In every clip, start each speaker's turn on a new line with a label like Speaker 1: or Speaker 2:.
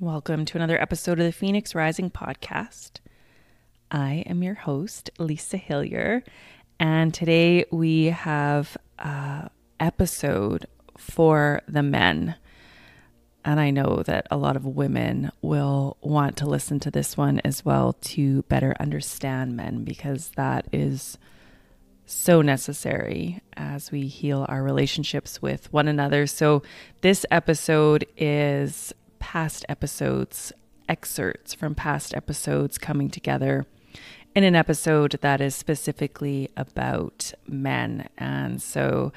Speaker 1: Welcome to another episode of the Phoenix Rising podcast. I am your host, Lisa Hillier, and today we have a episode for the men. And I know that a lot of women will want to listen to this one as well to better understand men because that is so necessary as we heal our relationships with one another. So, this episode is past episodes, excerpts from past episodes coming together in an episode that is specifically about men. And so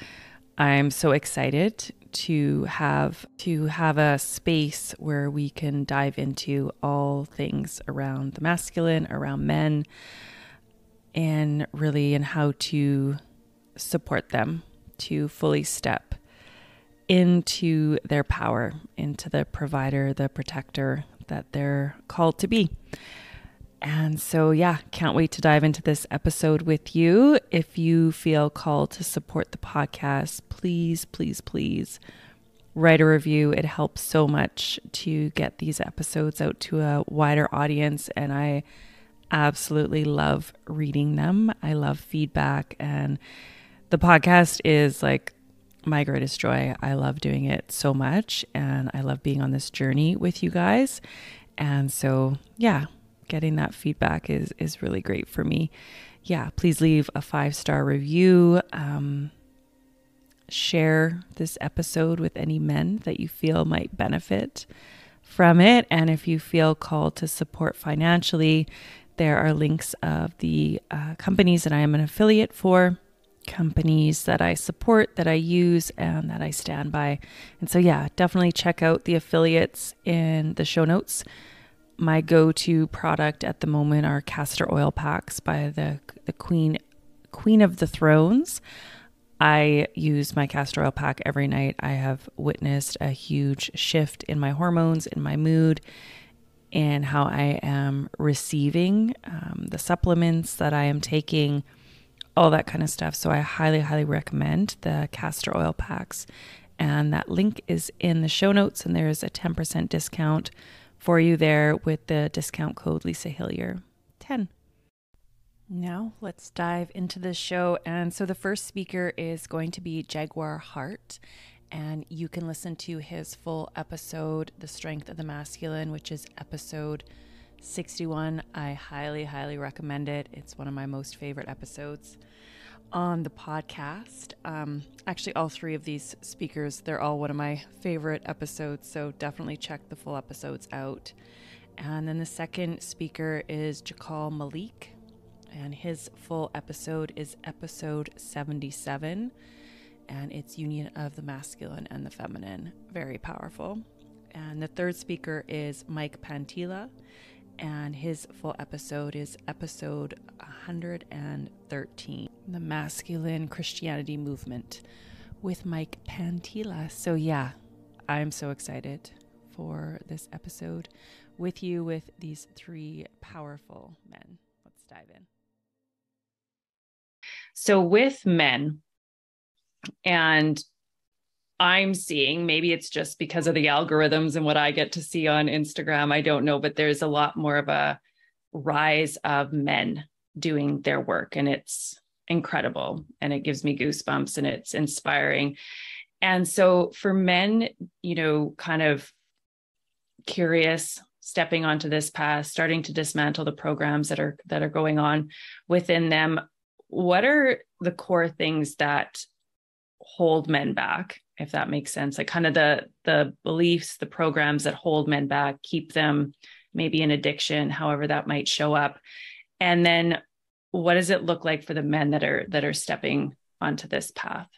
Speaker 1: I'm so excited to have to have a space where we can dive into all things around the masculine, around men, and really and how to support them to fully step into their power, into the provider, the protector that they're called to be. And so, yeah, can't wait to dive into this episode with you. If you feel called to support the podcast, please, please, please write a review. It helps so much to get these episodes out to a wider audience. And I absolutely love reading them. I love feedback. And the podcast is like my greatest joy. I love doing it so much and I love being on this journey with you guys. And so, yeah, getting that feedback is is really great for me. Yeah, please leave a five-star review. Um, share this episode with any men that you feel might benefit from it and if you feel called to support financially, there are links of the uh, companies that I am an affiliate for companies that I support, that I use, and that I stand by. And so, yeah, definitely check out the affiliates in the show notes. My go-to product at the moment are castor oil packs by the the Queen Queen of the Thrones. I use my castor oil pack every night. I have witnessed a huge shift in my hormones, in my mood, and how I am receiving um, the supplements that I am taking all that kind of stuff. So I highly, highly recommend the castor oil packs. And that link is in the show notes, and there's a 10% discount for you there with the discount code Lisa Hillier 10. Now let's dive into the show. And so the first speaker is going to be Jaguar Heart. And you can listen to his full episode, The Strength of the Masculine, which is episode 61. I highly, highly recommend it. It's one of my most favorite episodes on the podcast. Um, actually, all three of these speakers, they're all one of my favorite episodes. So definitely check the full episodes out. And then the second speaker is Jakal Malik, and his full episode is episode 77. And it's Union of the Masculine and the Feminine. Very powerful. And the third speaker is Mike Pantile and his full episode is episode 113 The Masculine Christianity Movement with Mike Pantile. So, yeah, I'm so excited for this episode with you with these three powerful men. Let's dive in. So, with men, and I'm seeing, maybe it's just because of the algorithms and what I get to see on Instagram, I don't know, but there's a lot more of a rise of men doing their work and it's incredible and it gives me goosebumps and it's inspiring. And so for men, you know, kind of curious stepping onto this path, starting to dismantle the programs that are that are going on within them, what are the core things that hold men back if that makes sense. Like kind of the the beliefs the programs that hold men back keep them maybe in addiction however that might show up. And then what does it look like for the men that are that are stepping onto this path?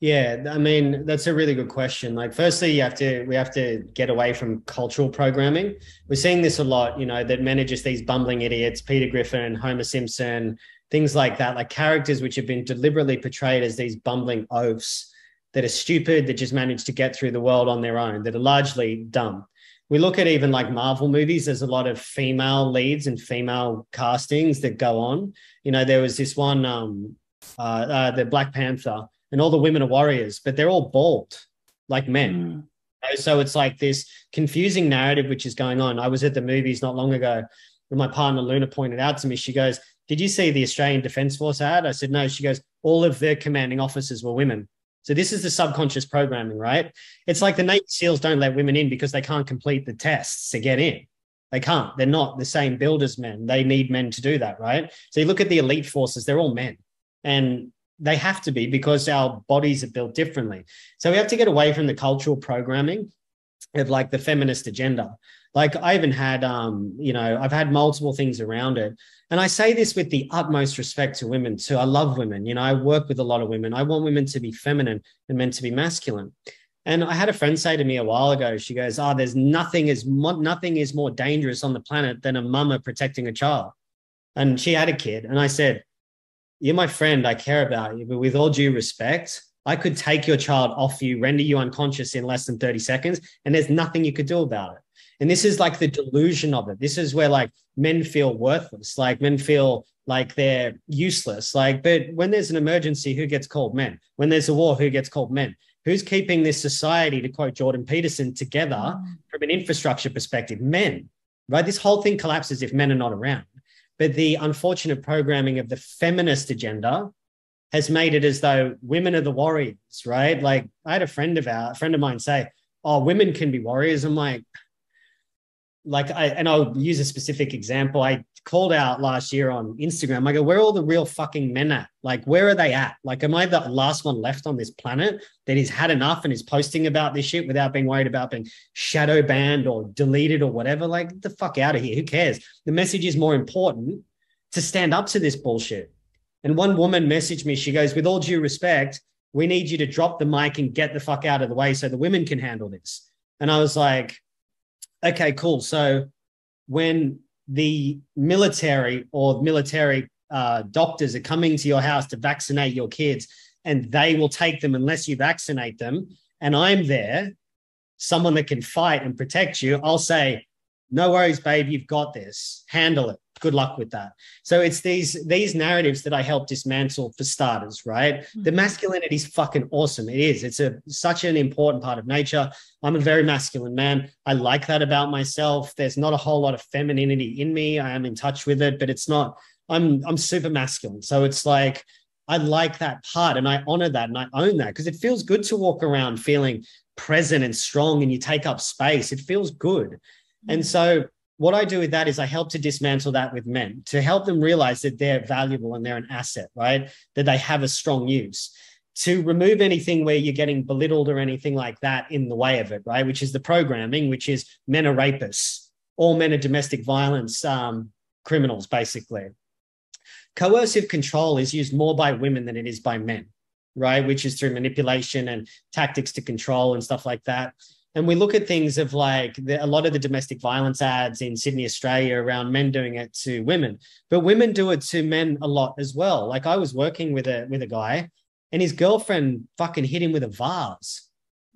Speaker 2: Yeah i mean that's a really good question. Like firstly you have to we have to get away from cultural programming. We're seeing this a lot you know that men are just these bumbling idiots peter griffin homer simpson things like that. Like characters which have been deliberately portrayed as these bumbling oafs that are stupid, that just manage to get through the world on their own, that are largely dumb. We look at even like Marvel movies, there's a lot of female leads and female castings that go on. You know, there was this one, um, uh, uh, the Black Panther, and all the women are warriors, but they're all bald like men. Mm. So it's like this confusing narrative which is going on. I was at the movies not long ago, and my partner Luna pointed out to me. She goes, "Did you see the Australian Defence Force ad?" I said, "No." She goes, "All of their commanding officers were women." So this is the subconscious programming, right? It's like the Navy SEALs don't let women in because they can't complete the tests to get in. They can't. They're not the same build as men. They need men to do that, right? So you look at the elite forces; they're all men, and they have to be because our bodies are built differently. So we have to get away from the cultural programming of like the feminist agenda. Like I even had, um, you know, I've had multiple things around it. And I say this with the utmost respect to women too. I love women. You know, I work with a lot of women. I want women to be feminine and men to be masculine. And I had a friend say to me a while ago, she goes, "Oh, there's nothing is mo- nothing is more dangerous on the planet than a mama protecting a child." And she had a kid, and I said, you're my friend. I care about you. But with all due respect, I could take your child off you, render you unconscious in less than 30 seconds, and there's nothing you could do about it. And this is like the delusion of it. This is where like men feel worthless, like men feel like they're useless. Like, but when there's an emergency, who gets called men? When there's a war, who gets called men? Who's keeping this society, to quote Jordan Peterson, together mm. from an infrastructure perspective? Men, right? This whole thing collapses if men are not around. But the unfortunate programming of the feminist agenda has made it as though women are the warriors, right? Like I had a friend of our a friend of mine say, "Oh, women can be warriors." I'm like, like I and I'll use a specific example. I called out last year on Instagram. I go, where are all the real fucking men at? Like, where are they at? Like, am I the last one left on this planet that he's had enough and is posting about this shit without being worried about being shadow banned or deleted or whatever? Like, the fuck out of here. Who cares? The message is more important to stand up to this bullshit. And one woman messaged me. She goes, with all due respect, we need you to drop the mic and get the fuck out of the way so the women can handle this. And I was like, okay, cool. So when the military or military uh, doctors are coming to your house to vaccinate your kids, and they will take them unless you vaccinate them, and I'm there, someone that can fight and protect you, I'll say, no worries, babe, you've got this. Handle it good luck with that. So it's these these narratives that i help dismantle for starters right? Mm-hmm. the masculinity is fucking awesome. It is. It's a such an important part of nature. I'm a very masculine man. I like that about myself. There's not a whole lot of femininity in me. I am in touch with it but it's not i'm i'm super masculine. So it's like i like that part and i honor that and i own that because it feels good to walk around feeling present and strong and you take up space. It feels good. Mm-hmm. and so what I do with that is I help to dismantle that with men to help them realize that they're valuable and they're an asset, right? That they have a strong use. To remove anything where you're getting belittled or anything like that in the way of it, right? Which is the programming, which is men are rapists, all men are domestic violence um, criminals, basically. Coercive control is used more by women than it is by men, right? Which is through manipulation and tactics to control and stuff like that and we look at things of like the, a lot of the domestic violence ads in Sydney, Australia, around men doing it to women, but women do it to men a lot as well. Like I was working with a with a guy, and his girlfriend fucking hit him with a vase.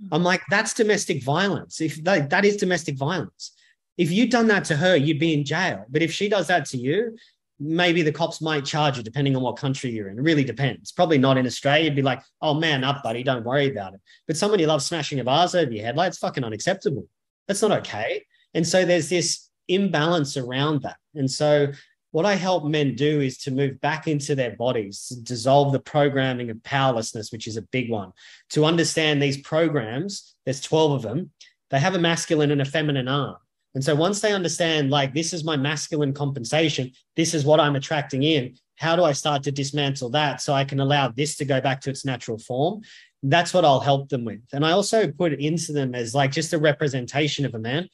Speaker 2: Mm. I'm like, that's domestic violence. If that, that is domestic violence. If you'd done that to her, you'd be in jail. But if she does that to you, maybe the cops might charge you depending on what country you're in. It really depends. Probably not in Australia. You'd be like, oh man up, buddy, don't worry about it. But someone you love smashing a vase over your head, like it's fucking unacceptable. That's not okay. And so there's this imbalance around that. And so what I help men do is to move back into their bodies, to dissolve the programming of powerlessness, which is a big one, to understand these programs, there's 12 of them, they have a masculine and a feminine arm. And so once they understand, like, this is my masculine compensation, this is what I'm attracting in, how do I start to dismantle that so I can allow this to go back to its natural form? That's what I'll help them with. And I also put it into them as like just a representation of a man.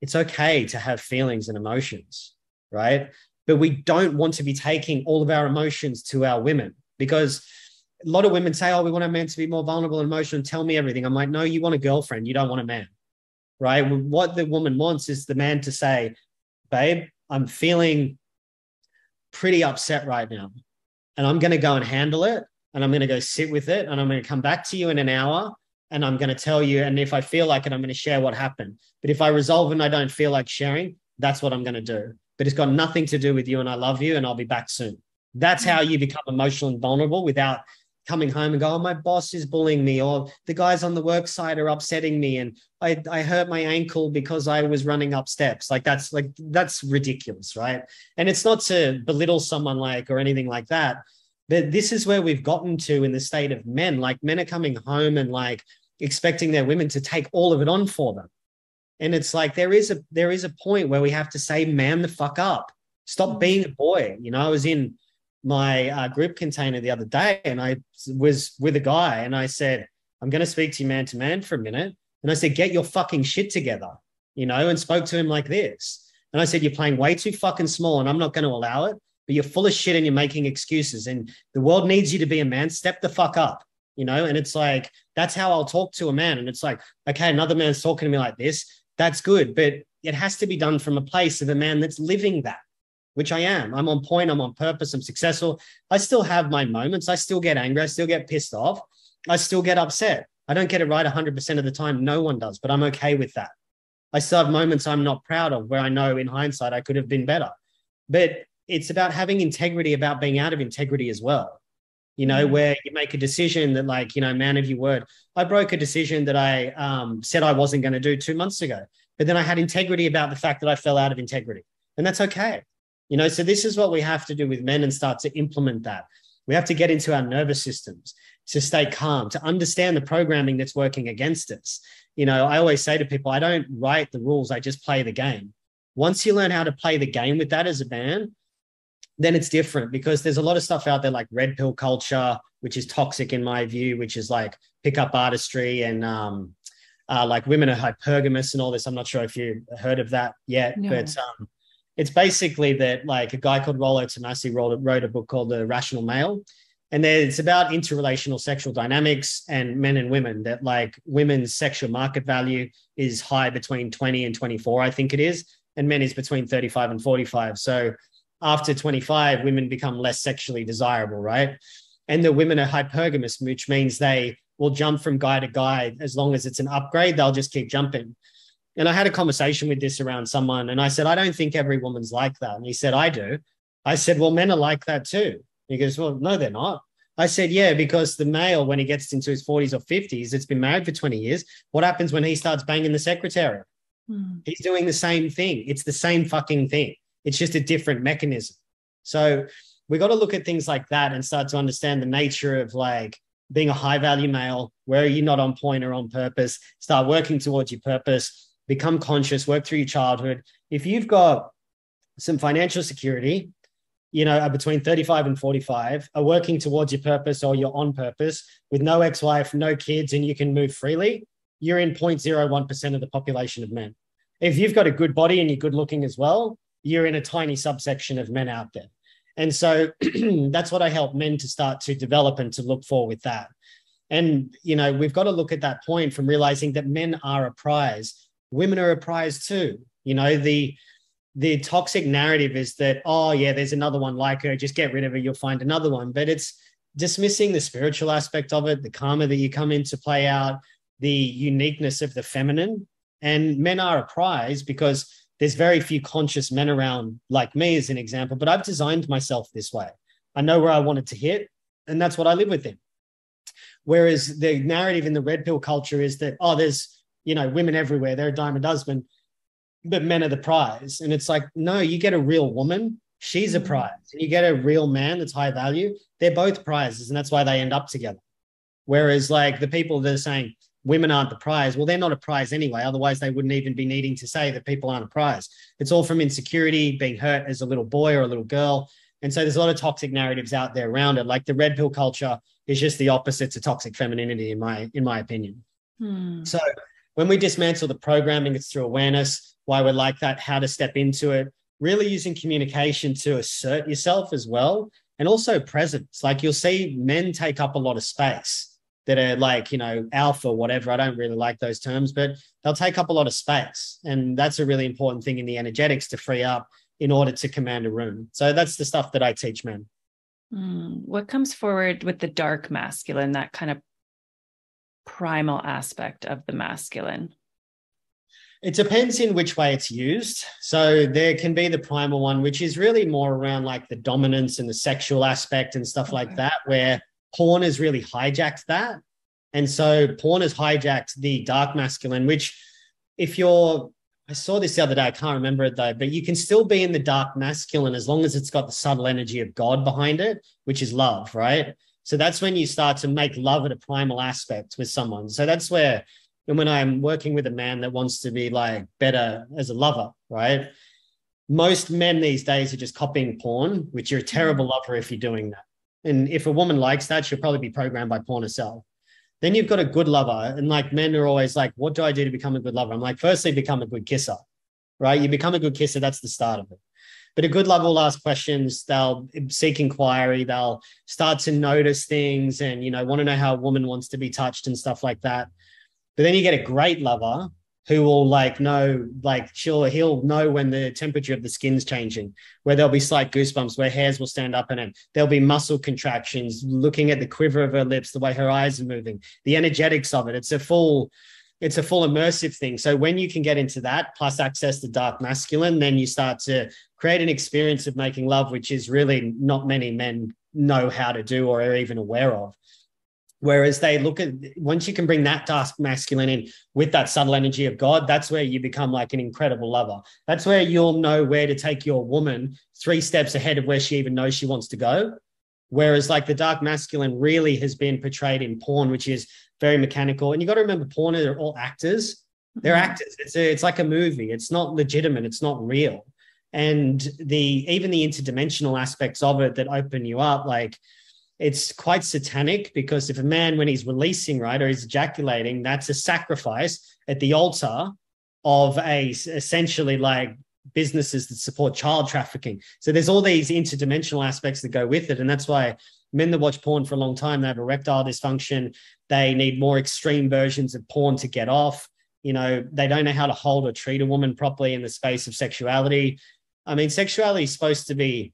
Speaker 2: It's okay to have feelings and emotions, right? But we don't want to be taking all of our emotions to our women because a lot of women say, Oh, we want a man to be more vulnerable and emotional. and Tell me everything. I'm like, No, you want a girlfriend. You don't want a man right? What the woman wants is the man to say, babe, I'm feeling pretty upset right now. And I'm going to go and handle it. And I'm going to go sit with it. And I'm going to come back to you in an hour. And I'm going to tell you. And if I feel like it, I'm going to share what happened. But if I resolve and I don't feel like sharing, that's what I'm going to do. But it's got nothing to do with you. And I love you. And I'll be back soon. That's mm. how you become emotional and vulnerable without coming home and go, oh, my boss is bullying me, or the guys on the work side are upsetting me, and I, I hurt my ankle because I was running up steps. Like that's like that's ridiculous, right? And it's not to belittle someone like or anything like that. But this is where we've gotten to in the state of men. Like men are coming home and like expecting their women to take all of it on for them. And it's like there is a there is a point where we have to say, man the fuck up. Stop mm. being a boy. You know, I was in my uh, group container the other day and I was with a guy and I said, I'm going to speak to you man to man for a minute. And I said, get your fucking shit together, you know, and spoke to him like this. And I said, you're playing way too fucking small and I'm not going to allow it, but you're full of shit and you're making excuses. And the world needs you to be a man. Step the fuck up, you know? And it's like, that's how I'll talk to a man. And it's like, okay, another man's talking to me like this. That's good. But it has to be done from a place of a man that's living that which I am. I'm on point. I'm on purpose. I'm successful. I still have my moments. I still get angry. I still get pissed off. I still get upset. I don't get it right 100% of the time. No one does, but I'm okay with that. I still have moments I'm not proud of where I know in hindsight I could have been better. But it's about having integrity, about being out of integrity as well. You know, mm-hmm. where you make a decision that, like, you know, man of your word. I broke a decision that I um, said I wasn't going to do two months ago, but then I had integrity about the fact that I fell out of integrity. And that's okay. You know, so this is what we have to do with men and start to implement that. We have to get into our nervous systems to stay calm, to understand the programming that's working against us. You know, I always say to people, I don't write the rules, I just play the game. Once you learn how to play the game with that as a man, then it's different because there's a lot of stuff out there like red pill culture, which is toxic in my view, which is like pickup artistry and um, uh, like women are hypergamous and all this. I'm not sure if you heard of that yet, no. but um, it's basically that like a guy called Rollo Tomassi wrote, wrote a book called The Rational Male. And then it's about interrelational sexual dynamics and men and women that like women's sexual market value is high between 20 and 24, I think it is. And men is between 35 and 45. So after 25, women become less sexually desirable, right? And the women are hypergamous, which means they will jump from guy to guy as long as it's an upgrade, they'll just keep jumping. And I had a conversation with this around someone, and I said, I don't think every woman's like that. And he said, I do. I said, Well, men are like that too. He goes, Well, no, they're not. I said, Yeah, because the male, when he gets into his 40s or 50s, it's been married for 20 years. What happens when he starts banging the secretary? Hmm. He's doing the same thing. It's the same fucking thing. It's just a different mechanism. So we got to look at things like that and start to understand the nature of like being a high value male. Where are you not on point or on purpose? Start working towards your purpose become conscious, work through your childhood. If you've got some financial security, you know, between 35 and 45, are working towards your purpose or you're on purpose with no ex wife, no kids, and you can move freely, you're in 0.01% of the population of men. If you've got a good body and you're good looking as well, you're in a tiny subsection of men out there. And so that's what I help men to start to develop and to look for with that. And, you know, we've got to look at that point from realizing that men are a prize women are a prize too. You know, the the toxic narrative is that, oh yeah, there's another one like her, just get rid of her, you'll find another one. But it's dismissing the spiritual aspect of it, the karma that you come in to play out, the uniqueness of the feminine. And men are a prize because there's very few conscious men around like me, as an example, but I've designed myself this way. I know where I wanted to hit, and that's what I live within. Whereas the narrative in the red pill culture is that, oh, there's you know, women everywhere, they're a diamond husband, but men are the prize. And it's like, no, you get a real woman, she's a mm. prize. And you get a real man that's high value, they're both prizes. And that's why they end up together. Whereas, like the people that are saying women aren't the prize, well, they're not a prize anyway. Otherwise, they wouldn't even be needing to say that people aren't a prize. It's all from insecurity, being hurt as a little boy or a little girl. And so there's a lot of toxic narratives out there around it. Like the red pill culture is just the opposite to toxic femininity, in my in my opinion. Hmm. So when we dismantle the programming, it's through awareness, why we're like that, how to step into it, really using communication to assert yourself as well. And also presence. Like you'll see men take up a lot of space that are like, you know, alpha, whatever. I don't really like those terms, but they'll take up a lot of space. And that's a really important thing in the energetics to free up in order to command a room. So that's the stuff that I teach men.
Speaker 1: Mm, what comes forward with the dark masculine, that kind of primal aspect of the masculine?
Speaker 2: It depends in which way it's used. So there can be the primal one, which is really more around like the dominance and the sexual aspect and stuff okay. like that, where porn has really hijacked that. And so porn has hijacked the dark masculine, which if you're I saw this the other day, I can't remember it though, but you can still be in the dark masculine as long as it's got the subtle energy of God behind it, which is love, right? So that's when you start to make love at a primal aspect with someone. So that's where, and when I'm working with a man that wants to be like better as a lover, right? Most men these days are just copying porn, which you're a mm-hmm. terrible lover if you're doing that. And if a woman likes that, she'll probably be programmed by porn herself. Then you've got a good lover. And like men are always like, what do I do to become a good lover? I'm like, firstly, become a good kisser, right? You become a good kisser, that's the start of it. But a good lover will ask questions. They'll eh, seek inquiry. They'll start to notice things and, you know, want to know how a woman wants to be touched and stuff like that. But then you get a great lover who will like know, like she'll he'll know when the temperature of the skin's changing, where there'll be slight goosebumps, where hairs will stand up in it. There'll be muscle contractions, looking at the quiver of her lips, the way her eyes are moving, the energetics of it. It's a full, it's a full immersive thing. So when you can get into that, plus access to dark masculine, then you start to create an experience of making love, which is really not many men know how to do or are even aware of. Whereas they look at once you can bring that dark masculine in with that subtle energy of God, that's where you become like an incredible lover. That's where you'll know where to take your woman three steps ahead of where she even knows she wants to go. Whereas like the dark masculine really has been portrayed in porn, which is very mechanical. And you got to remember, porn are all actors. They're mm-hmm. actors. It's a, it's like a movie. It's not legitimate. It's not real. And the even the interdimensional aspects of it that open you up, like it's quite satanic because if a man, when he's releasing, right, or he's ejaculating, that's a sacrifice at the altar of a essentially like businesses that support child trafficking. So there's all these interdimensional aspects that go with it. And that's why men that watch porn for a long time, they have erectile dysfunction. They need more extreme versions of porn to get off. You know, they don't know how to hold or treat a woman properly in the space of sexuality. I mean, sexuality is supposed to be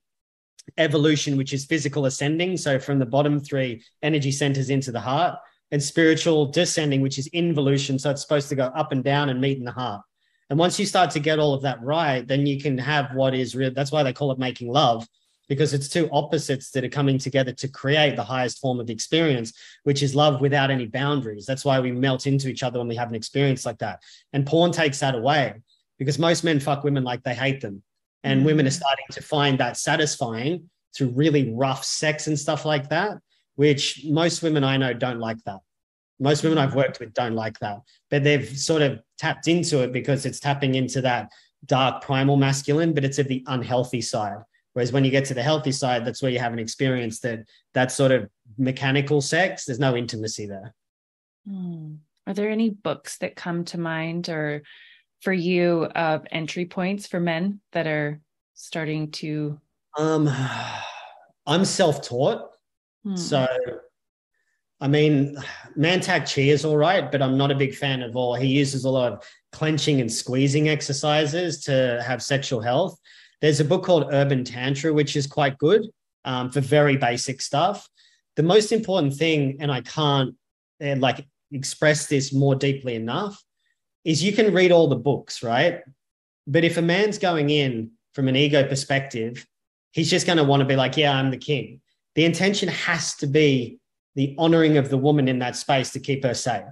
Speaker 2: evolution, which is physical ascending. So from the bottom three energy centers into the heart, and spiritual descending, which is involution. So it's supposed to go up and down and meet in the heart. And once you start to get all of that right, then you can have what is real. That's why they call it making love, because it's two opposites that are coming together to create the highest form of experience, which is love without any boundaries. That's why we melt into each other when we have an experience like that. And porn takes that away because most men fuck women like they hate them. And mm. women are starting to find that satisfying through really rough sex and stuff like that, which most women I know don't like that. Most women I've worked with don't like that, but they've sort of tapped into it because it's tapping into that dark primal masculine, but it's of the unhealthy side. Whereas when you get to the healthy side, that's where you have an experience that that sort of mechanical sex, there's no intimacy there.
Speaker 1: Hmm. Are there any books that come to mind or for you of entry points for men that are starting to
Speaker 2: um i'm self-taught. Hmm. so i mean mantak chia is all right but i'm not a big fan of all he uses a lot of clenching and squeezing exercises to have sexual health. There's a book called urban tantra which is quite good um, for very basic stuff. The most important thing and i can't uh, like express this more deeply enough is you can read all the books, right? But if a man's going in from an ego perspective, he's just going to want to be like, yeah, I'm the king. The intention has to be the honoring of the woman in that space to keep her safe.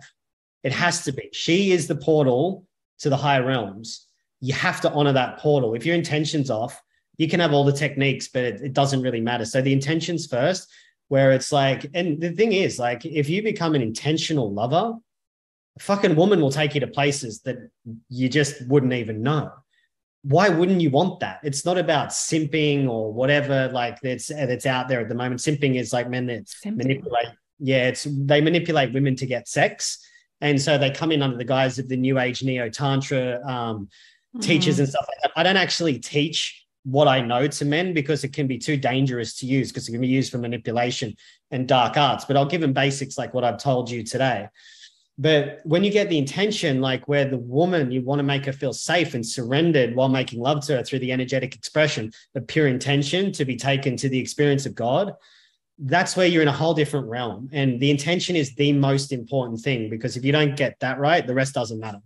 Speaker 2: It has to be. She is the portal to the higher realms. You have to honor that portal. If your intention's off, you can have all the techniques, but it, it doesn't really matter. So the intention's first, where it's like, and the thing is, like, if you become an intentional lover, a fucking woman will take you to places that you just wouldn't even know. Why wouldn't you want that? It's not about simping or whatever like that's that's out there at the moment. Simping is like men that simping. manipulate. Yeah, it's they manipulate women to get sex, and so they come in under the guise of the new age neo tantra um, mm. teachers and stuff like that. I don't actually teach what I know to men because it can be too dangerous to use because it can be used for manipulation and dark arts. But I'll give them basics like what I've told you today. But when you get the intention, like where the woman, you want to make her feel safe and surrendered while making love to her through the energetic expression of pure intention to be taken to the experience of God, that's where you're in a whole different realm. And the intention is the most important thing because if you don't get that right, the rest doesn't matter.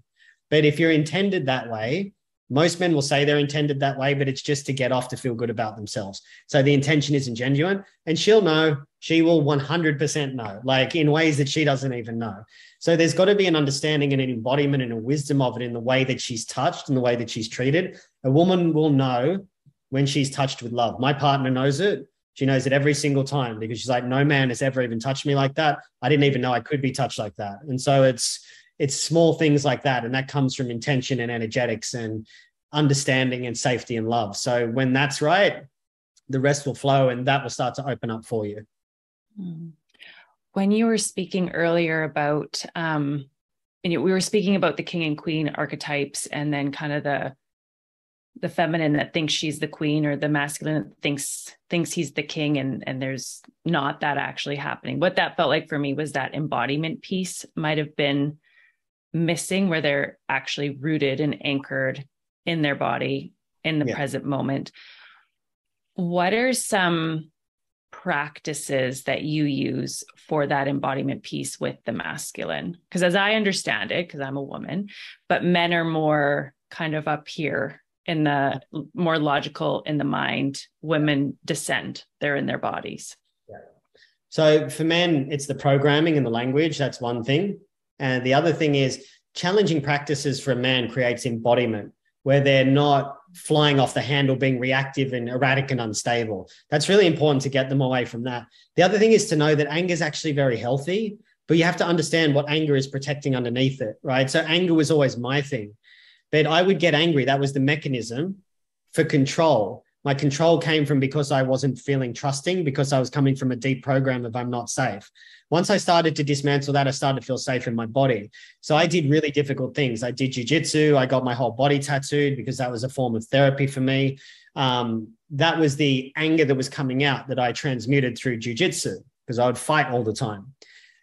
Speaker 2: But if you're intended that way, Most men will say they're intended that way, but it's just to get off to feel good about themselves. So the intention isn't genuine. And she'll know, she will 100% know, like in ways that she doesn't even know. So there's got to be an understanding and an embodiment and a wisdom of it in the way that she's touched and the way that she's treated. A woman will know when she's touched with love. My partner knows it. She knows it every single time because she's like, no man has ever even touched me like that. I didn't even know I could be touched like that. And so it's, it's small things like that and that comes from intention and energetics and understanding and safety and love so when that's right the rest will flow and that will start to open up for you
Speaker 1: hmm. When you were speaking earlier about um and we were speaking about the king and queen archetypes and then kind of the the feminine that thinks she's the queen or the masculine that thinks thinks he's the king and and there's not that actually happening what that felt like for me was that embodiment piece might have been missing where they're actually rooted and anchored in their body in the yeah. present moment what are some practices that you use for that embodiment piece with the masculine? Because as i understand it because i'm a woman but men are more kind of up here in the more logical in the mind. Women descend they're in their bodies.
Speaker 2: Yeah. so for men it's the programming and the language that's one thing. And the other thing is challenging practices for a man creates embodiment where they're not flying off the handle, being reactive and erratic and unstable. That's really important to get them away from that. The other thing is to know that anger is actually very healthy, but you have to understand what anger is protecting underneath it, right? So anger was always my thing, but I would get angry. That was the mechanism for control my control came from because I wasn't feeling trusting, because I was coming from a deep program of I'm not safe. Once I started to dismantle that, I started to feel safe in my body. So I did really difficult things. I did jujitsu. I got my whole body tattooed because that was a form of therapy for me. Um, that was the anger that was coming out that I transmuted through jujitsu because I would fight all the time.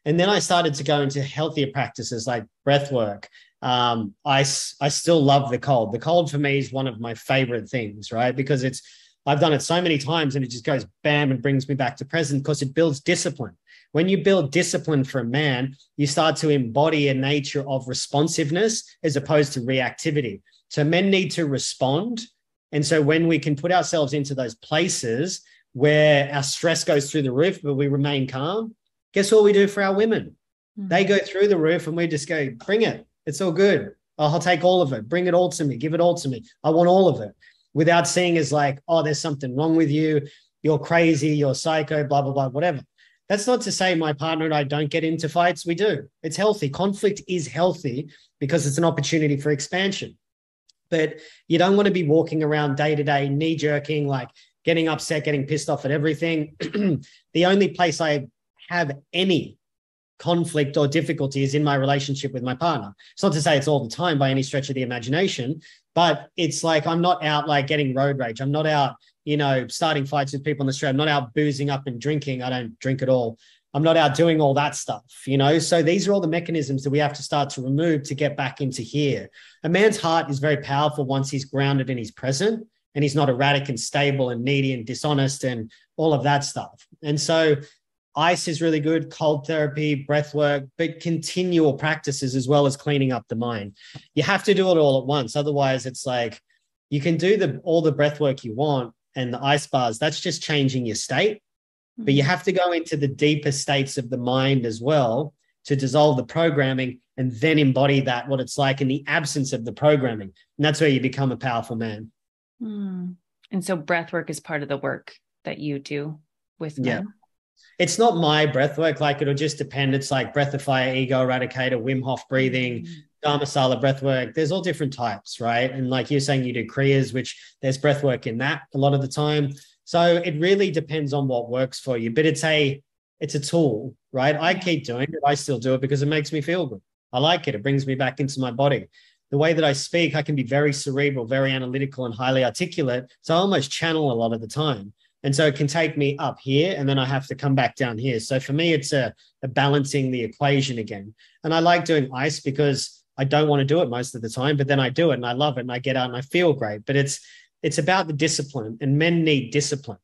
Speaker 2: And then I started to go into healthier practices like breath work, um, I, I still love the cold. The cold for me is one of my favorite things, right? Because it's, I've done it so many times and it just goes bam and brings me back to present because it builds discipline. When you build discipline for a man, you start to embody a nature of responsiveness as opposed to reactivity. So men need to respond. And so when we can put ourselves into those places where our stress goes through the roof, but we remain calm, guess what we do for our women? Mm-hmm. They go through the roof and we just go, bring it. It's all good. I'll take all of it. Bring it all to me. Give it all to me. I want all of it without seeing as like, oh, there's something wrong with you. You're crazy. You're psycho, blah, blah, blah, whatever. That's not to say my partner and I don't get into fights. We do. It's healthy. Conflict is healthy because it's an opportunity for expansion. But you don't want to be walking around day to day, knee jerking, like getting upset, getting pissed off at everything. the only place I have any conflict or difficulties in my relationship with my partner. It's not to say it's all the time by any stretch of the imagination, but it's like I'm not out like getting road rage. I'm not out, you know, starting fights with people on the street. I'm not out boozing up and drinking. I don't drink at all. I'm not out doing all that stuff, you know? So these are all the mechanisms that we have to start to remove to get back into here. A man's heart is very powerful once he's grounded and he's present and he's not erratic and stable and needy and dishonest and all of that stuff. And so Ice is really good, cold therapy, breath work, but continual practices as well as cleaning up the mind. You have to do it all at once. Otherwise, it's like you can do the all the breath work you want and the ice bars, that's just changing your state. But you mm-hmm. have to go into the deeper states of the mind as well to dissolve the programming and then embody that, what it's like in the absence of the programming. And that's where you become a powerful man.
Speaker 1: Mm. And so breath work is part of the work that you do with men.
Speaker 2: It's not my breath work. Like it'll just depend. It's like breath of fire, ego eradicator, Wim Hof breathing, mm-hmm. Dharmasala breath work. There's all different types, right? And like you're saying, you do Kriyas, which there's breath work in that a lot of the time. So it really depends on what works for you. But it's a it's a tool, right? I keep doing it. I still do it because it makes me feel good. I like it. It brings me back into my body. The way that I speak, I can be very cerebral, very analytical, and highly articulate. So I almost channel a lot of the time. And so it can take me up here and then I have to come back down here. So for me, it's a, a balancing the equation again. And I like doing ice because I don't want to do it most of the time, but then I do it and I love it and I get out and I feel great. But it's it's about the discipline and men need discipline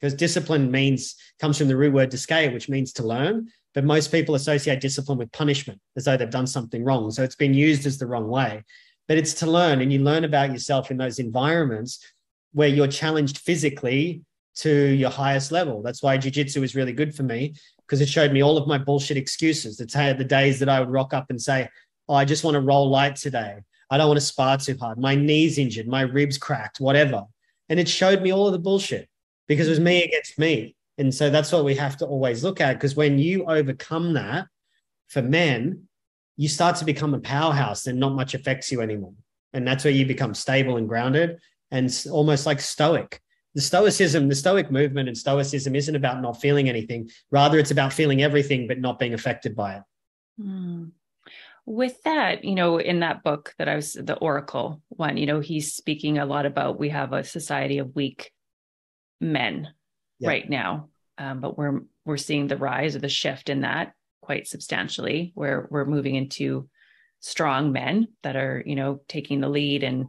Speaker 2: because discipline means comes from the root word discaya, which means to learn. But most people associate discipline with punishment as though they've done something wrong. So it's been used as the wrong way. but it's to learn and you learn about yourself in those environments where you're challenged physically to your highest level. That's why jiu-jitsu is really good for me because it showed me all of my bullshit excuses. The, t- the days that I would rock up and say, "Oh, I just want to roll light today. I don't want to spar too hard. My knees injured, my ribs cracked, whatever." And it showed me all of the bullshit because it was me against me. And so that's what we have to always look at because when you overcome that for men, you start to become a powerhouse and not much affects you anymore. And that's where you become stable and grounded and almost like stoic. The stoicism, the stoic movement and stoicism isn't about not feeling anything. Rather, it's about feeling everything but not being affected by it.
Speaker 1: Mm. With that, you know, in that book that I was the Oracle one, you know, he's speaking a lot about we have a society of weak men yeah. right now. Um, but we're we're seeing the rise or the shift in that quite substantially where we're moving into strong men that are you know taking the lead and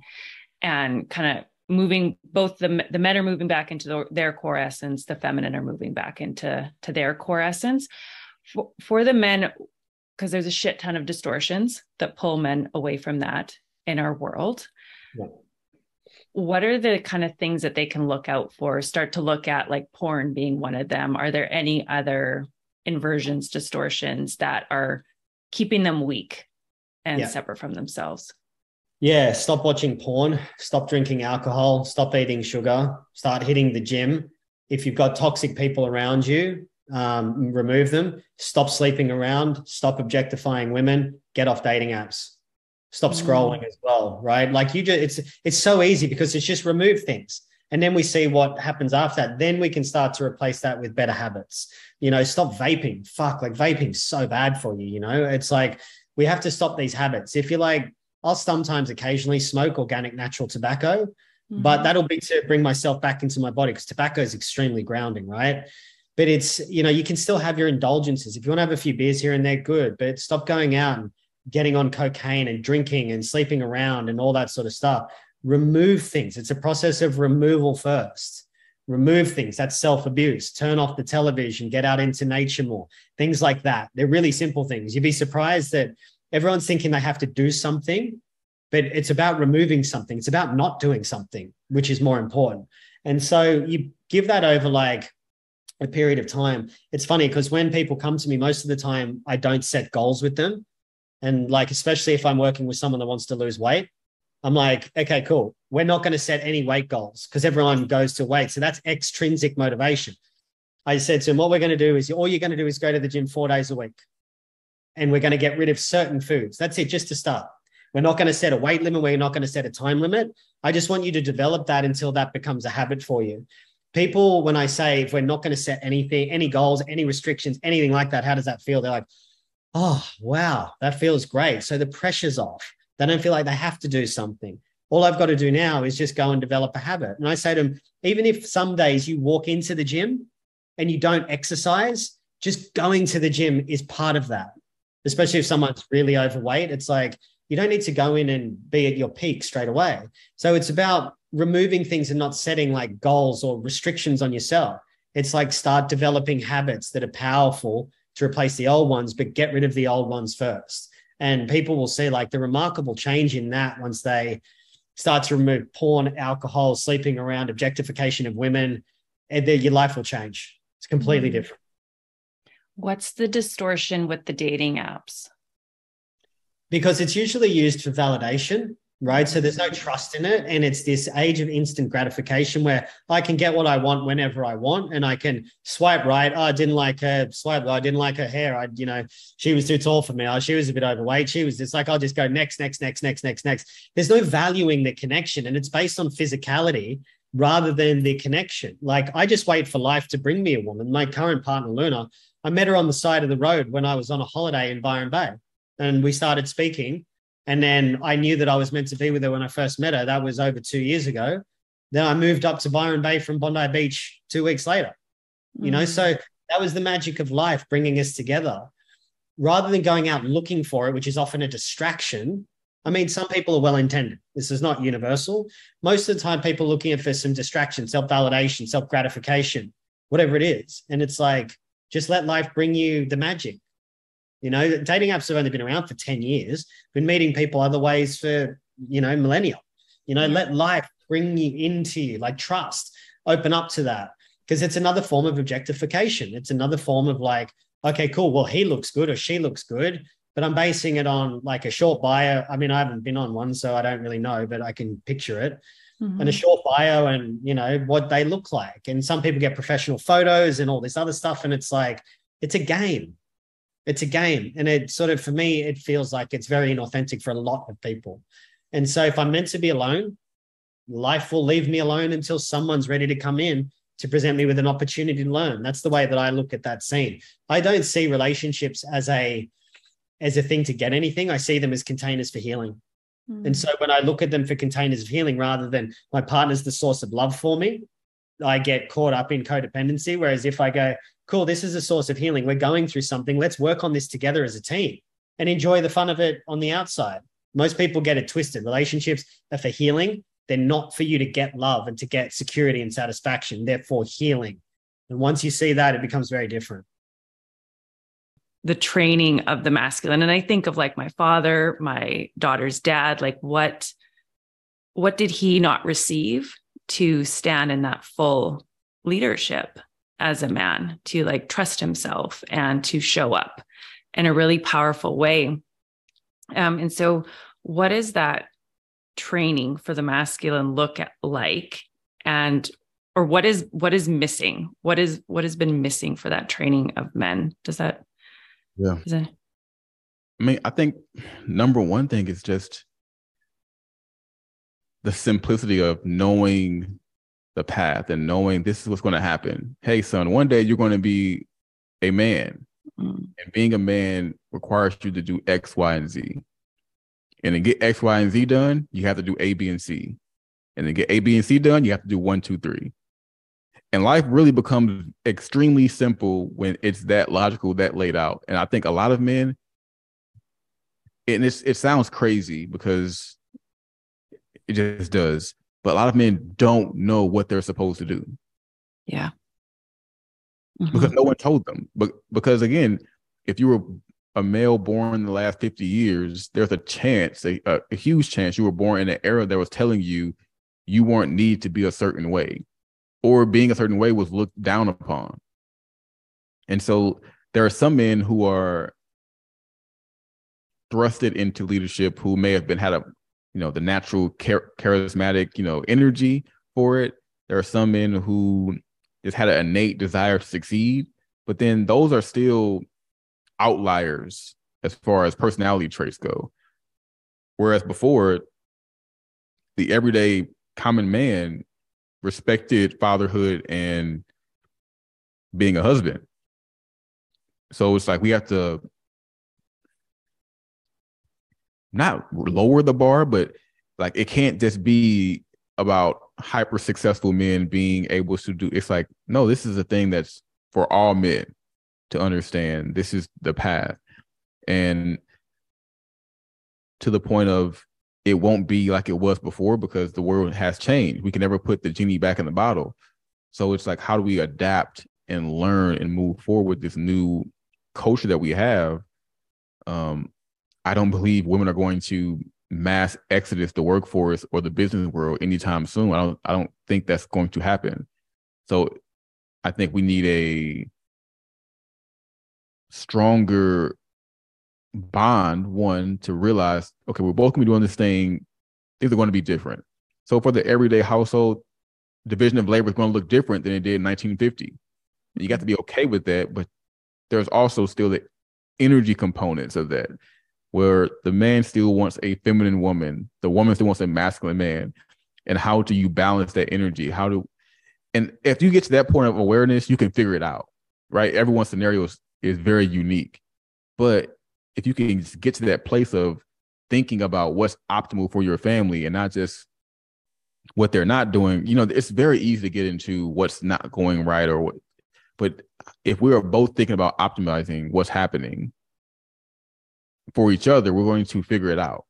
Speaker 1: and kind of moving both the the men are moving back into the, their core essence the feminine are moving back into to their core essence for, for the men because there's a shit ton of distortions that pull men away from that in our world yeah. what are the kind of things that they can look out for start to look at like porn being one of them are there any other inversions, distortions that are keeping them weak and yeah. separate from themselves.
Speaker 2: Yeah, stop watching porn, stop drinking alcohol, stop eating sugar, start hitting the gym. If you've got toxic people around you, um, remove them. Stop sleeping around, stop objectifying women, get off dating apps. Stop mm. scrolling as well, right? Like you just it's it's so easy because it's just remove things and then we see what happens after that then we can start to replace that with better habits you know stop vaping fuck like vaping's so bad for you you know it's like we have to stop these habits if you're like i'll sometimes occasionally smoke organic natural tobacco mm-hmm. but that'll be to bring myself back into my body because tobacco is extremely grounding right but it's you know you can still have your indulgences if you want to have a few beers here and there good but stop going out and getting on cocaine and drinking and sleeping around and all that sort of stuff remove things. It's a process of removal first. Remove things. That's self abuse. Turn off the television, get out into nature more, things like that. They're really simple things. You'd be surprised that everyone's thinking they have to do something, but it's about removing something. It's about not doing something, which is more important. And so you give that over like a period of time. It's funny because when people come to me, most of the time, I don't set goals with them. And like, especially if I'm working with someone that wants to lose weight, I'm like, okay, cool. We're not going to set any weight goals because everyone goes to weight. So that's extrinsic motivation. I said to him, what we're going to do is all you're going to do is go to the gym four days a week. And we're going to get rid of certain foods. That's it, just to start. We're not going to set a weight limit. We're not going to set a time limit. I just want you to develop that until that becomes a habit for you. People, when I say if we're not going to set anything, any goals, any restrictions, anything like that, how does that feel? They're like, oh, wow, that feels great. So the pressure's off they don't feel like they have to do something. All I've got to do now is just go and develop a habit. And I say to them, even if some days you walk into the gym and you don't exercise, just going to the gym is part of that. Especially if someone's really overweight, it's like you don't need to go in and be at your peak straight away. So it's about removing things and not setting like goals or restrictions on yourself. It's like start developing habits that are powerful to replace the old ones, but get rid of the old ones first. And people will see like the remarkable change in that once they start to remove porn, alcohol, sleeping around, objectification of women, and then your life will change. It's completely mm. different.
Speaker 1: What's the distortion with the dating apps?
Speaker 2: Because it's usually used for validation right? So there's no trust in it. And it's this age of instant gratification where I can get what I want whenever I want and I can swipe right. Oh, I didn't like her swipe. I didn't like her hair. I, you know, she was too tall for me. Oh, she was a bit overweight. She was just like, I'll just go next, next, next, next, next, next. There's no valuing the connection and it's based on physicality rather than the connection. Like I just wait for life to bring me a woman. My current partner, Luna, I met her on the side of the road when I was on a holiday in Byron Bay and we started speaking and then I knew that I was meant to be with her when I first met her. That was over two years ago. Then I moved up to Byron Bay from Bondi Beach two weeks later. Mm-hmm. You know, mm. so that was the magic of life bringing us together. Rather than going out looking for it, which is often a distraction. I mean, some people are well intended. This is not universal. Most of the time, people looking for some distraction, self validation, self gratification, whatever it is. And it's like, just let life bring you the magic. You know, dating apps have only been around for 10 years, been meeting people other ways for you know, millennial. You know, let life bring you into you, like trust, open up to that. Because it's another form of objectification. It's another form of like, okay, cool. Well, he looks good or she looks good, but I'm basing it on like a short bio. I mean, I haven't been on one, so I don't really know, but I can picture it. Mm-hmm. And a short bio and you know what they look like. And some people get professional photos and all this other stuff. And it's like, it's a game. It's a game. And it sort of, for me, it feels like it's very inauthentic for a lot of people. And so if I'm meant to be alone, life will leave me alone until someone's ready to come in to present me with an opportunity to learn. That's the way that I look at that scene. I don't see relationships as a as a thing to get anything. I see them as containers for healing. Mm. And so when I look at them for containers of healing rather than my partner's the source of love for me, I get caught up in codependency. Whereas if I go, cool, this is a source of healing. We're going through something. Let's work on this together as a team and enjoy the fun of it on the outside. Most people get it twisted. Relationships are for healing. They're not for you to get love and to get security and satisfaction. They're for healing. And once you see that, it becomes very different.
Speaker 1: The training of the masculine. And I think of like my father, my daughter's dad, like what what did he not receive to stand in that full leadership as a man, to like trust himself and to show up in a really powerful way. Um, and so what is that training for the masculine look at, like and or what is what is missing what is what has been missing for that training of men does that
Speaker 3: yeah that... i mean i think number one thing is just the simplicity of knowing the path and knowing this is what's going to happen hey son one day you're going to be a man mm. and being a man requires you to do x y and z and to get X, Y, and Z done, you have to do A, B, and C. And to get A, B, and C done, you have to do one, two, three. And life really becomes extremely simple when it's that logical, that laid out. And I think a lot of men, and it's, it sounds crazy because it just does, but a lot of men don't know what they're supposed to do.
Speaker 1: Yeah.
Speaker 3: Mm-hmm. Because no one told them. But because again, if you were a male born in the last 50 years, there's a chance, a, a, huge chance you were born in an era that was telling you you weren't need to be a certain way or being a certain way was looked down upon. And so there are some men who are thrusted into leadership who may have been had a you know the natural char- charismatic you know energy for it there are some men who just had an innate desire to succeed but then those are still outliers as far as personality traits go. Whereas before, the everyday common man respected fatherhood and being a husband. So it's like we have to not lower the bar, but like it can't just be about hyper successful men being able to do it's like no this is a thing that's for all men to understand this is the path and to the point of it won't be like it was before because the world has changed. We can never put the genie back in the bottle. So it's like how do we adapt and learn and move forward with this new culture that we have? Um i don't believe women are going to mass exodus the workforce or the business world anytime soon. I don't i don't think that's going to happen. So i think we need a stronger bond one to realize okay we're both going to be doing this thing things are going to be different. So for the everyday household division of labor is going to look different than it did in 1950 you got to be okay with that but there's also still the energy components of that where the man still wants a feminine woman the woman still wants a masculine man and how do you balance that energy? How do and if you get to that point of awareness you can figure it out right? Everyone's scenario is is very unique. But if you can get to that place of thinking about what's optimal for your family and not just what they're not doing, you know, it's very easy to get into what's not going right or what. But if we are both thinking about optimizing what's happening for each other, we're going to figure it out.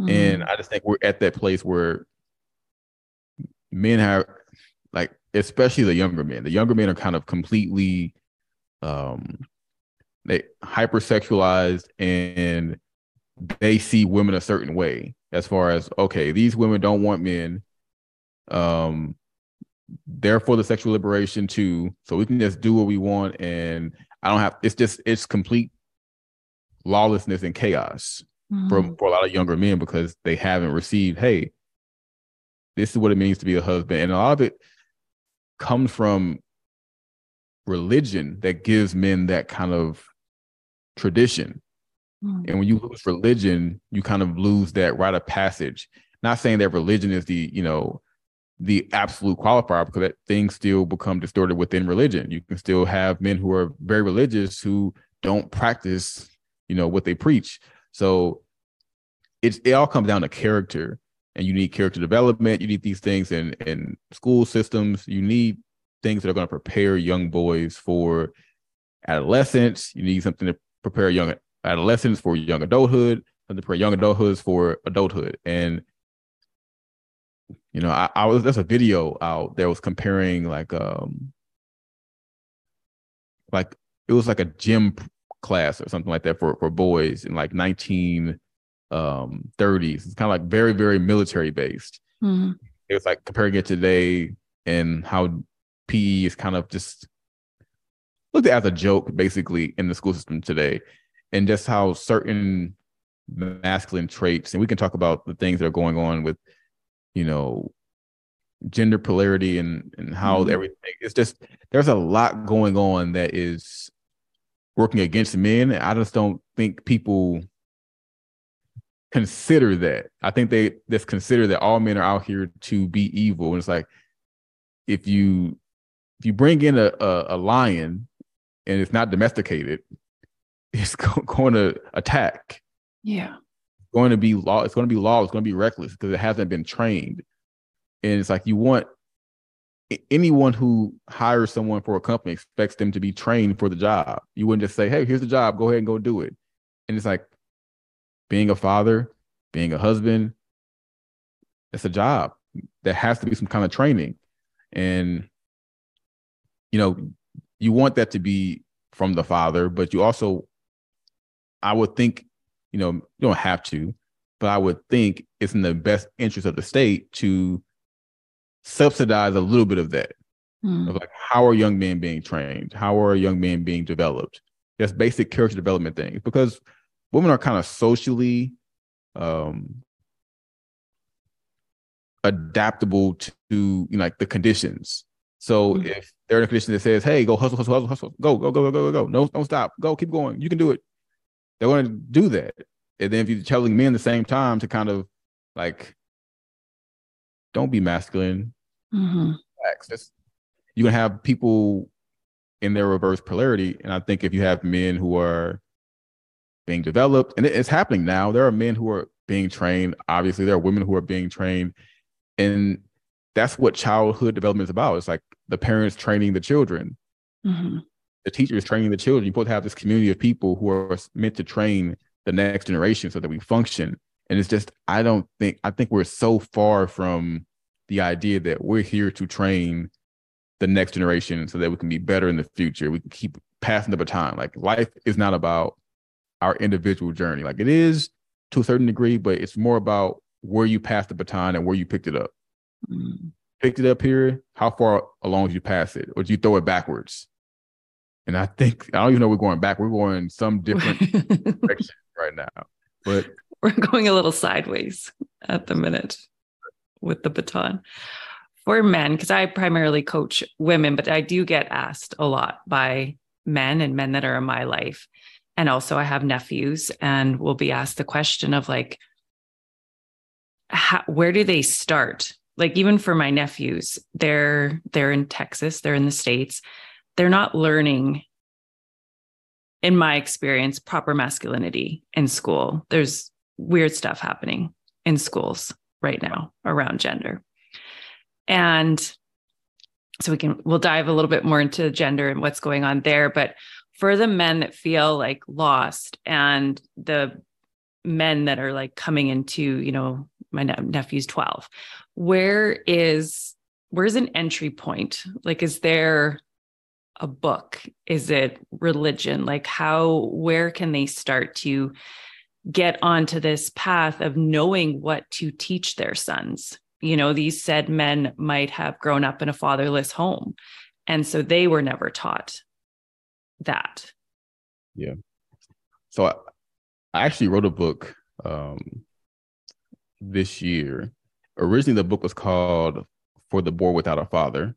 Speaker 3: Mm-hmm. And I just think we're at that place where men have, like, especially the younger men, the younger men are kind of completely um they hypersexualized and they see women a certain way as far as okay, these women don't want men. Um, they're the sexual liberation too, so we can just do what we want, and I don't have. It's just it's complete lawlessness and chaos mm-hmm. for for a lot of younger men because they haven't received. Hey, this is what it means to be a husband, and a lot of it comes from religion that gives men that kind of tradition. Mm. And when you lose religion, you kind of lose that rite of passage. Not saying that religion is the, you know, the absolute qualifier because that things still become distorted within religion. You can still have men who are very religious who don't practice, you know, what they preach. So it's it all comes down to character and you need character development. You need these things in in school systems. You need things that are going to prepare young boys for adolescence. You need something to prepare young adolescents for young adulthood, something for young adulthoods for adulthood. And you know, I, I was there's a video out that was comparing like um like it was like a gym class or something like that for for boys in like 19 um 30s. It's kind of like very very military based. Mm-hmm. It was like comparing it today and how PE is kind of just looked at as a joke basically in the school system today and just how certain masculine traits and we can talk about the things that are going on with you know gender polarity and and how mm-hmm. everything it's just there's a lot going on that is working against men. And i just don't think people consider that. I think they just consider that all men are out here to be evil. And it's like if you if you bring in a, a, a lion and it's not domesticated, it's going to attack.
Speaker 1: Yeah.
Speaker 3: It's going to be law. It's going to be law. It's going to be reckless because it hasn't been trained. And it's like you want anyone who hires someone for a company expects them to be trained for the job. You wouldn't just say, "Hey, here's the job. Go ahead and go do it." And it's like being a father, being a husband. It's a job. There has to be some kind of training, and you know, you want that to be from the father, but you also, I would think, you know, you don't have to, but I would think it's in the best interest of the state to subsidize a little bit of that. Mm. Of like, how are young men being trained? How are young men being developed? Just basic character development things, because women are kind of socially um, adaptable to you know, like the conditions. So mm-hmm. if they're in a condition that says, "Hey, go hustle, hustle, hustle, hustle, go, go, go, go, go, go, no, don't stop, go, keep going, you can do it," they're going to do that. And then if you're telling men at the same time to kind of like, don't be masculine, mm-hmm. you're gonna have people in their reverse polarity. And I think if you have men who are being developed, and it's happening now, there are men who are being trained. Obviously, there are women who are being trained, and that's what childhood development is about. It's like the parents training the children, mm-hmm. the teachers training the children. You both have this community of people who are meant to train the next generation so that we function. And it's just, I don't think, I think we're so far from the idea that we're here to train the next generation so that we can be better in the future. We can keep passing the baton. Like life is not about our individual journey. Like it is to a certain degree, but it's more about where you pass the baton and where you picked it up. Mm. Picked it up here. How far along did you pass it, or did you throw it backwards? And I think I don't even know we're going back. We're going some different direction right now. But
Speaker 1: we're going a little sideways at the minute with the baton for men because I primarily coach women, but I do get asked a lot by men and men that are in my life. And also, I have nephews, and will be asked the question of like, how, where do they start? Like even for my nephews they're they're in texas they're in the states. They're not learning in my experience proper masculinity in school. There's weird stuff happening in schools right now around gender. And so we can we'll dive a little bit more into gender and what's going on there but for the men that feel like lost and the men that are like coming into you know my ne- nephew's 12 where is where's an entry point like is there a book is it religion like how where can they start to get onto this path of knowing what to teach their sons. You know, these said men might have grown up in a fatherless home. And so they were never taught that.
Speaker 3: Yeah. So I, I actually wrote a book um, this year. Originally, the book was called For the Boy Without a Father.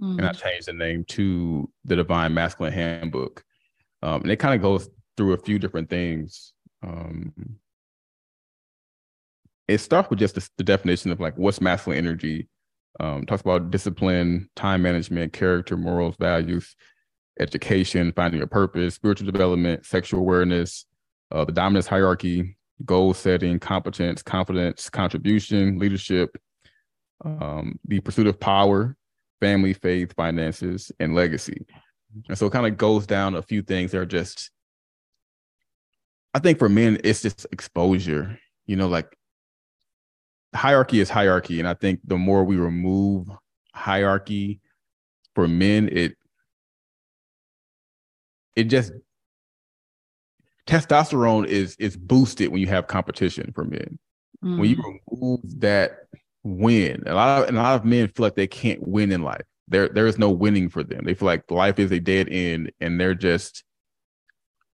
Speaker 3: Mm. And I mm. changed the name to The Divine Masculine Handbook. Um, and it kind of goes through a few different things. Um, it starts with just the, the, definition of like what's masculine energy. Um, talks about discipline, time management, character, morals, values, education, finding your purpose, spiritual development, sexual awareness, uh, the dominance hierarchy, goal setting, competence, confidence, contribution, leadership, um, the pursuit of power, family, faith, finances, and legacy. And so it kind of goes down a few things that are just, I think for men, it's just exposure. You know, like hierarchy is hierarchy. And I think the more we remove hierarchy for men, it it just testosterone is is boosted when you have competition for men. Mm. When you mm. remove that win, a lot of a lot of men feel like they can't win in life. There there is no winning for them. They feel like life is a dead end and they're just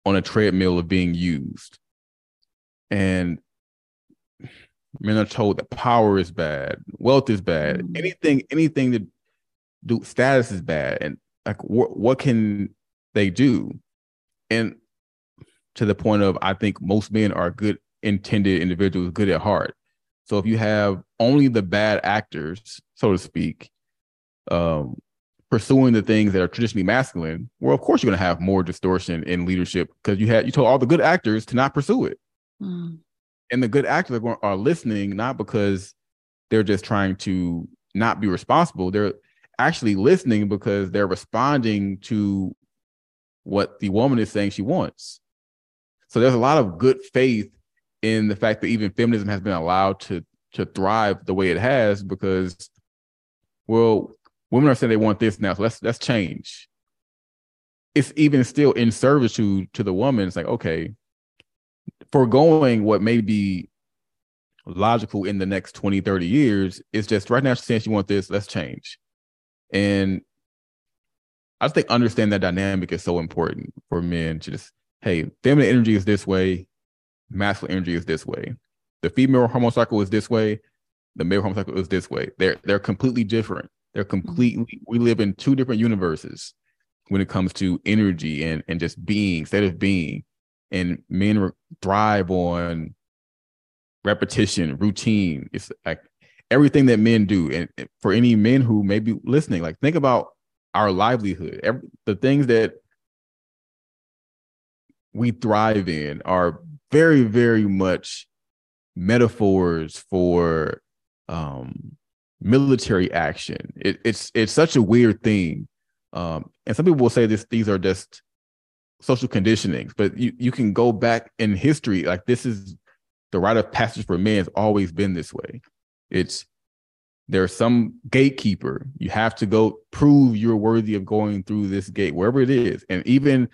Speaker 3: on a treadmill of being used. And men are told that power is bad, wealth is bad, mm. anything anything to do status is bad, and like what what can they do? And to the point of I think most men are good intended individuals, good at heart. So if you have only the bad actors, so to speak, um, pursuing the things that are traditionally masculine, well, of course you're going to have more distortion in leadership because you had you told all the good actors to not pursue it, mm. and the good actors are, are listening not because they're just trying to not be responsible. They're actually listening because they're responding to what the woman is saying she wants. So there's a lot of good faith in the fact that even feminism has been allowed to to thrive the way it has because well women are saying they want this now so let's let's change. It's even still in servitude to the woman. It's like okay foregoing what may be logical in the next 20 30 years it's just right now she's saying she wants this let's change. And i think understand that dynamic is so important for men to just hey, feminine energy is this way, masculine energy is this way. The female hormone cycle is this way, the male hormone cycle is this way. They're they're completely different. They're mm-hmm. completely we live in two different universes when it comes to energy and and just being, state of being. And men thrive on repetition, routine. It's like everything that men do. And for any men who may be listening, like think about our livelihood, every, the things that we thrive in are very, very much metaphors for um, military action. It, it's it's such a weird thing, um, and some people will say this these are just social conditionings, but you you can go back in history like this is the rite of passage for men has always been this way. It's there's some gatekeeper. You have to go prove you're worthy of going through this gate, wherever it is, and even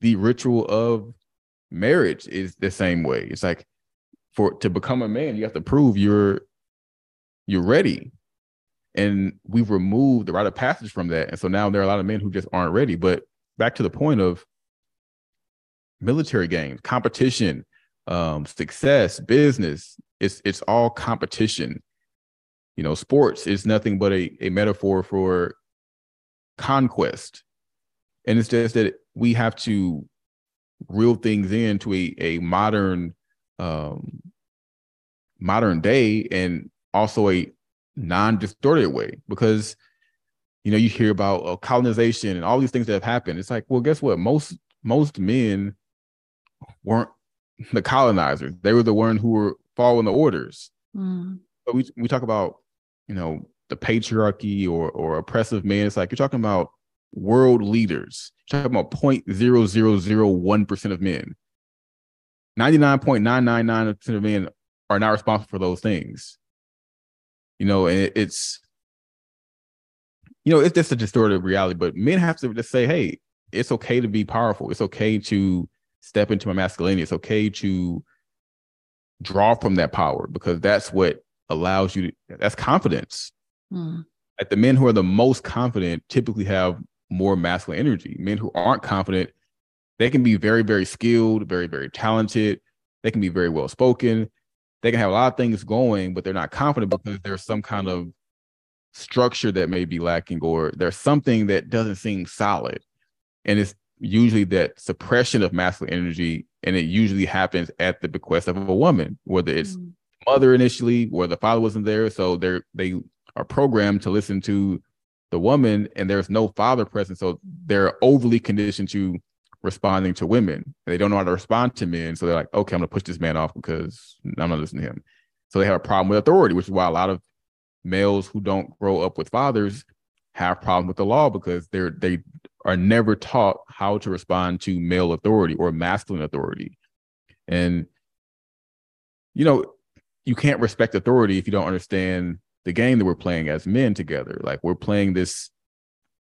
Speaker 3: the ritual of marriage is the same way. It's like for to become a man, you have to prove you're you're ready. And we've removed the rite of passage from that. And so now there are a lot of men who just aren't ready. But back to the point of military games, competition, um, success, business, it's it's all competition. You know, sports is nothing but a, a metaphor for conquest. And it's just that we have to reel things into a, a modern um, modern day and also a non-distorted way because you know you hear about uh, colonization and all these things that have happened. It's like well guess what? Most most men weren't the colonizers. They were the one who were following the orders. Mm. but we, we talk about you know the patriarchy or or oppressive men it's like you're talking about world leaders. You're talking about 0.0001% of men. 99.999% of men are not responsible for those things. You know, and it's you know, it's just a distorted reality, but men have to just say, hey, it's okay to be powerful. It's okay to step into my masculinity. It's okay to draw from that power because that's what allows you to that's confidence. Mm. Like the men who are the most confident typically have more masculine energy. Men who aren't confident, they can be very, very skilled, very, very talented. They can be very well spoken. They can have a lot of things going, but they're not confident because there's some kind of structure that may be lacking, or there's something that doesn't seem solid. And it's usually that suppression of masculine energy, and it usually happens at the bequest of a woman, whether it's mm. mother initially, where the father wasn't there, so they're they are programmed to listen to the woman, and there's no father present, so they're overly conditioned to responding to women. They don't know how to respond to men, so they're like, okay, I'm gonna push this man off because I'm not listening to him. So they have a problem with authority, which is why a lot of males who don't grow up with fathers have problems with the law because they're they are never taught how to respond to male authority or masculine authority. And you know, you can't respect authority if you don't understand the game that we're playing as men together. Like we're playing this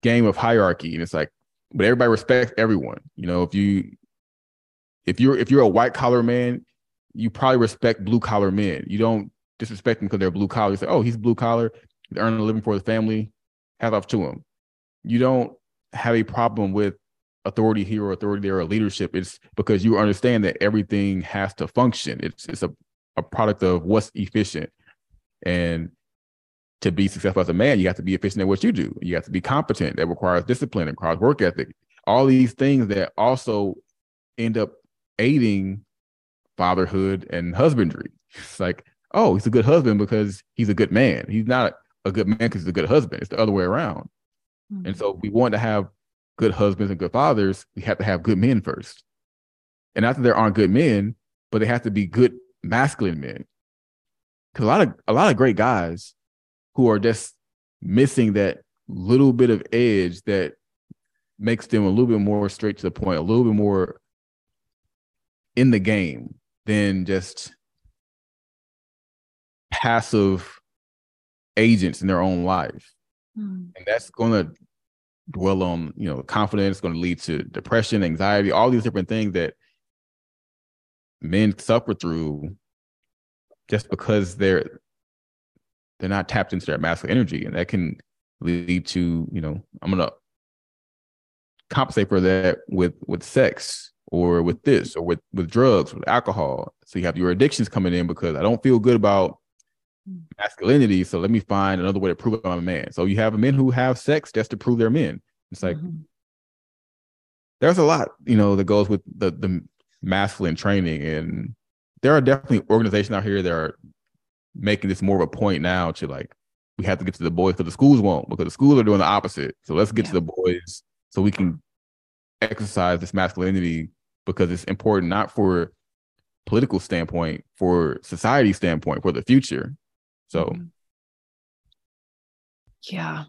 Speaker 3: game of hierarchy, and it's like, but everybody respects everyone. You know, if you if you're if you're a white collar man, you probably respect blue collar men. You don't disrespect them because they're blue collar. You say, oh, he's blue collar, he's earning a living for his family. Hat off to him. You don't have a problem with authority here or authority there or leadership. It's because you understand that everything has to function. It's it's a, a product of what's efficient. And to be successful as a man, you have to be efficient at what you do. You have to be competent. That requires discipline, and requires work ethic. All these things that also end up aiding fatherhood and husbandry. It's like, oh, he's a good husband because he's a good man. He's not a good man because he's a good husband. It's the other way around. Mm-hmm. And so we want to have good husbands and good fathers. We have to have good men first. And not that there aren't good men, but they have to be good masculine men. Because a lot of a lot of great guys who are just missing that little bit of edge that makes them a little bit more straight to the point, a little bit more in the game than just passive agents in their own life. Mm. And that's going to dwell on, you know, confidence, going to lead to depression, anxiety, all these different things that men suffer through just because they're they're not tapped into their masculine energy and that can lead to you know i'm gonna compensate for that with with sex or with this or with with drugs with alcohol. So you have your addictions coming in because i don't feel good about masculinity so let me find another way to prove i'm a man. So you have men who have sex just to prove they're men. It's like mm-hmm. there's a lot you know that goes with the the masculine training and there are definitely organizations out here that are making this more of a point now to like we have to get to the boys because the schools won't because the schools are doing the opposite. So let's get yeah. to the boys so we can exercise this masculinity because it's important not for political standpoint, for society standpoint, for the future. So mm-hmm.
Speaker 1: yeah.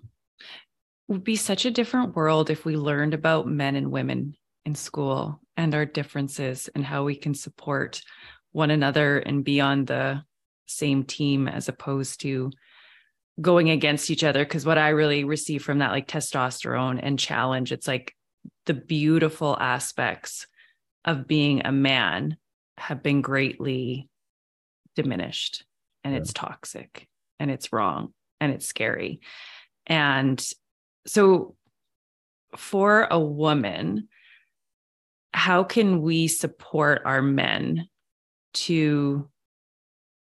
Speaker 1: It would be such a different world if we learned about men and women in school and our differences and how we can support one another and be on the same team as opposed to going against each other because what i really receive from that like testosterone and challenge it's like the beautiful aspects of being a man have been greatly diminished and yeah. it's toxic and it's wrong and it's scary and so for a woman how can we support our men to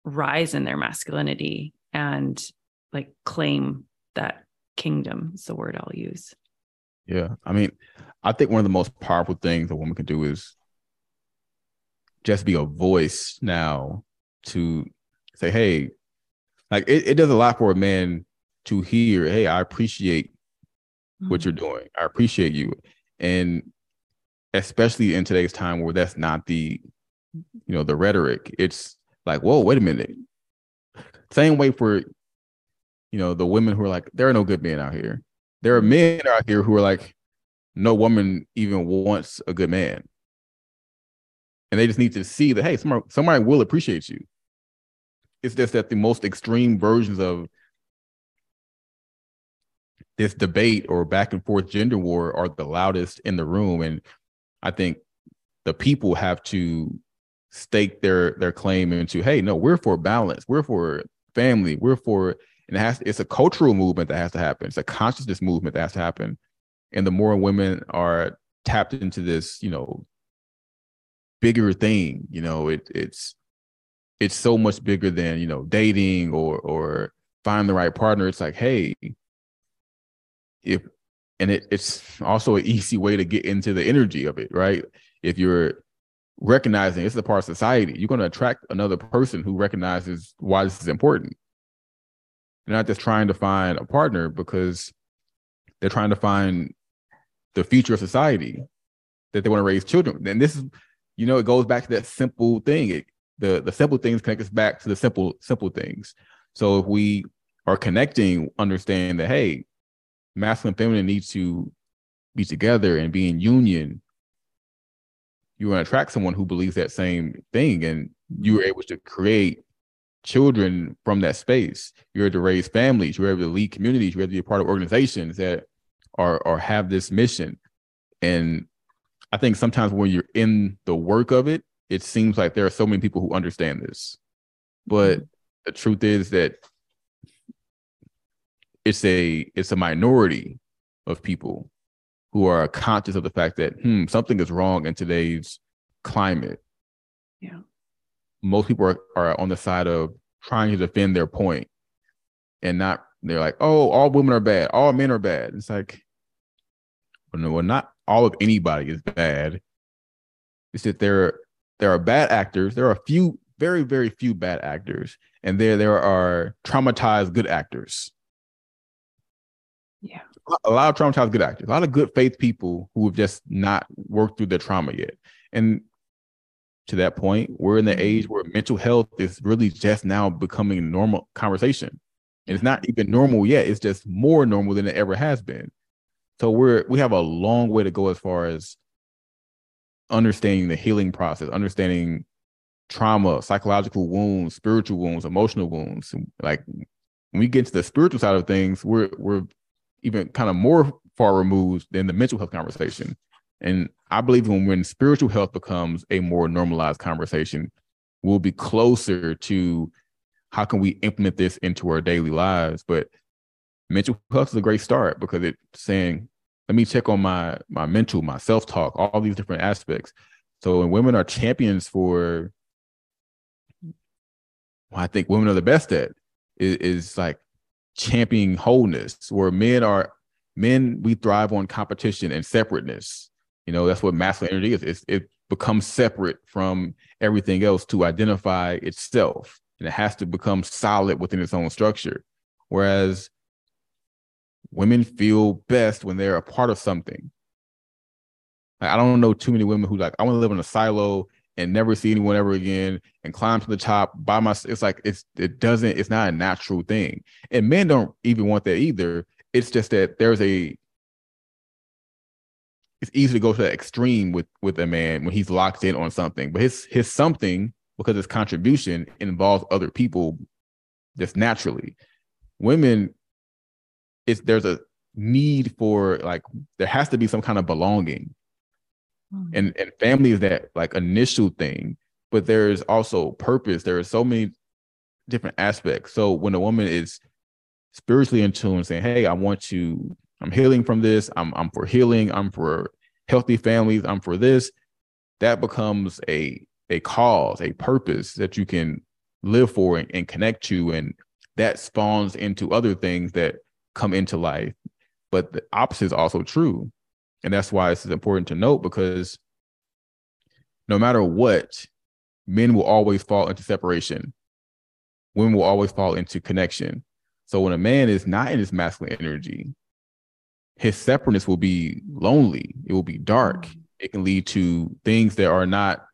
Speaker 1: rise in their masculinity and like claim that kingdom is the word I'll use.
Speaker 3: Yeah. I mean, I think one of the most powerful things a woman can do is just be a voice now to say, hey, like it, it does a lot for a man to hear, hey, I appreciate mm-hmm. what you're doing. I appreciate you. And especially in today's time where that's not the, you know, the rhetoric, it's like, whoa, wait a minute. Same way for, you know, the women who are like, there are no good men out here. There are men out here who are like, no woman even wants a good man. And they just need to see that, hey, somebody, somebody will appreciate you. It's just that the most extreme versions of this debate or back and forth gender war are the loudest in the room. And I think the people have to stake their their claim into hey no we're for balance. We're for family. We're for and it has it's a cultural movement that has to happen. It's a consciousness movement that has to happen. And the more women are tapped into this you know bigger thing you know it it's it's so much bigger than you know dating or or find the right partner. It's like hey if and it, it's also an easy way to get into the energy of it right? If you're recognizing it's a part of society, you're going to attract another person who recognizes why this is important. They're not just trying to find a partner because they're trying to find the future of society that they want to raise children. And this is, you know, it goes back to that simple thing. It, the the simple things connect us back to the simple simple things. So if we are connecting, understand that hey, masculine and feminine need to be together and be in union you want to attract someone who believes that same thing and you were able to create children from that space. You're able to raise families you're able to lead communities you're able to be a part of organizations that are or have this mission. And i think sometimes when you're in the work of it it seems like there are so many people who understand this. But mm-hmm. the truth is that it's a it's a minority of people who are conscious of the fact that hmm, something is wrong in today's climate.
Speaker 1: Yeah.
Speaker 3: Most people are, are on the side of trying to defend their point and not they're like, oh, all women are bad, all men are bad. It's like, well, no, well, not all of anybody is bad. It's that there there are bad actors. There are a few, very, very few bad actors, and there there are traumatized good actors. A lot of traumatized good actors, a lot of good faith people who have just not worked through their trauma yet. And to that point, we're in the mm-hmm. age where mental health is really just now becoming a normal conversation. And it's not even normal yet. It's just more normal than it ever has been. So we're we have a long way to go as far as understanding the healing process, understanding trauma, psychological wounds, spiritual wounds, emotional wounds. Like when we get to the spiritual side of things, we're we're even kind of more far removed than the mental health conversation. And I believe when when spiritual health becomes a more normalized conversation, we'll be closer to how can we implement this into our daily lives. But mental health is a great start because it's saying, let me check on my my mental, my self-talk, all these different aspects. So when women are champions for I think women are the best at is, is like championing wholeness, where men are men, we thrive on competition and separateness. You know, that's what masculine energy is. It's, it becomes separate from everything else to identify itself. And it has to become solid within its own structure. Whereas women feel best when they're a part of something. I don't know too many women who like, I want to live in a silo and never see anyone ever again and climb to the top by myself. It's like it's it doesn't it's not a natural thing. And men don't even want that either. It's just that there's a it's easy to go to that extreme with with a man when he's locked in on something. But his his something, because his contribution involves other people just naturally. Women, it's there's a need for like there has to be some kind of belonging Mm. And and family is that like initial thing, but there's also purpose. There are so many different aspects. So when a woman is spiritually in tune, saying, "Hey, I want to, I'm healing from this. I'm I'm for healing. I'm for healthy families. I'm for this." That becomes a a cause, a purpose that you can live for and, and connect to, and that spawns into other things that come into life. But the opposite is also true. And that's why it's important to note because no matter what, men will always fall into separation. Women will always fall into connection. So when a man is not in his masculine energy, his separateness will be lonely. It will be dark. Mm-hmm. It can lead to things that are not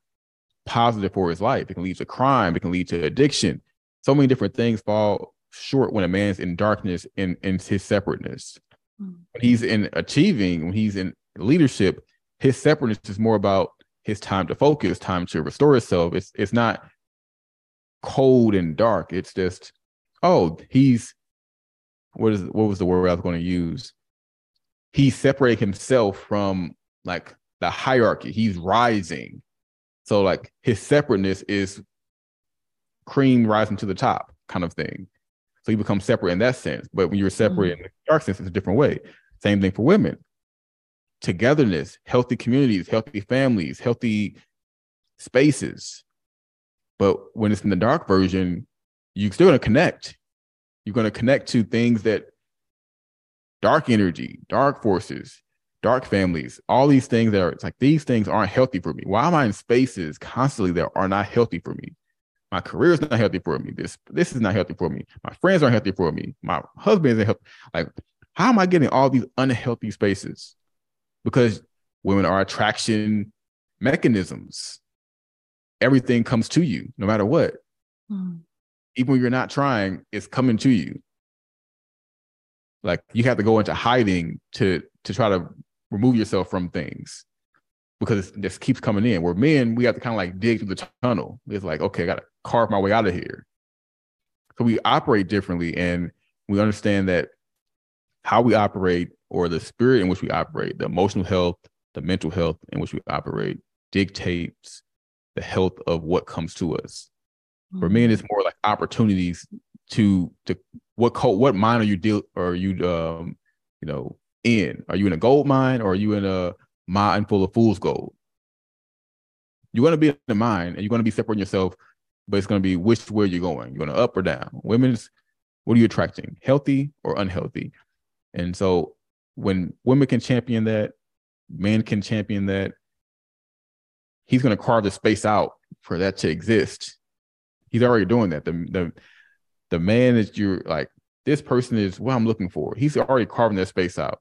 Speaker 3: positive for his life. It can lead to crime. It can lead to addiction. So many different things fall short when a man's in darkness in, in his separateness. Mm. When he's in achieving, when he's in leadership, his separateness is more about his time to focus, time to restore itself. It's it's not cold and dark. It's just, oh, he's what is what was the word I was going to use? He separated himself from like the hierarchy. He's rising. So like his separateness is cream rising to the top kind of thing. So you become separate in that sense. But when you're separate mm-hmm. in the dark sense, it's a different way. Same thing for women. Togetherness, healthy communities, healthy families, healthy spaces. But when it's in the dark version, you're still going to connect. You're going to connect to things that dark energy, dark forces, dark families, all these things that are, it's like these things aren't healthy for me. Why am I in spaces constantly that are not healthy for me? My career is not healthy for me. This this is not healthy for me. My friends aren't healthy for me. My husband isn't healthy. Like, how am I getting all these unhealthy spaces? Because women are attraction mechanisms. Everything comes to you, no matter what. Mm. Even when you're not trying, it's coming to you. Like you have to go into hiding to to try to remove yourself from things because this keeps coming in. Where men, we have to kind of like dig through the tunnel. It's like, okay, I got to carve my way out of here. So we operate differently, and we understand that how we operate or the spirit in which we operate, the emotional health, the mental health in which we operate dictates the health of what comes to us. Mm-hmm. For men, it's more like opportunities to to what what mine are you deal are you um you know in? Are you in a gold mine or are you in a mine full of fool's gold? You're going to be in the mine and you're going to be separating yourself, but it's going to be which way you're going. You're going to up or down. Women's, what are you attracting? Healthy or unhealthy? And so when women can champion that, men can champion that, he's going to carve the space out for that to exist. He's already doing that. The the the man that you're like, this person is what I'm looking for. He's already carving that space out.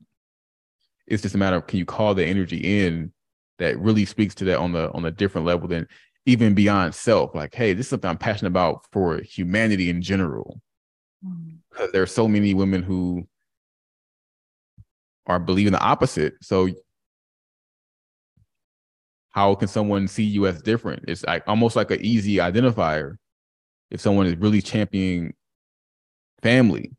Speaker 3: It's just a matter of can you call the energy in that really speaks to that on the on a different level than even beyond self. Like, hey, this is something I'm passionate about for humanity in general. Mm. Because there are so many women who are believing the opposite. So how can someone see you as different? It's like almost like an easy identifier if someone is really championing family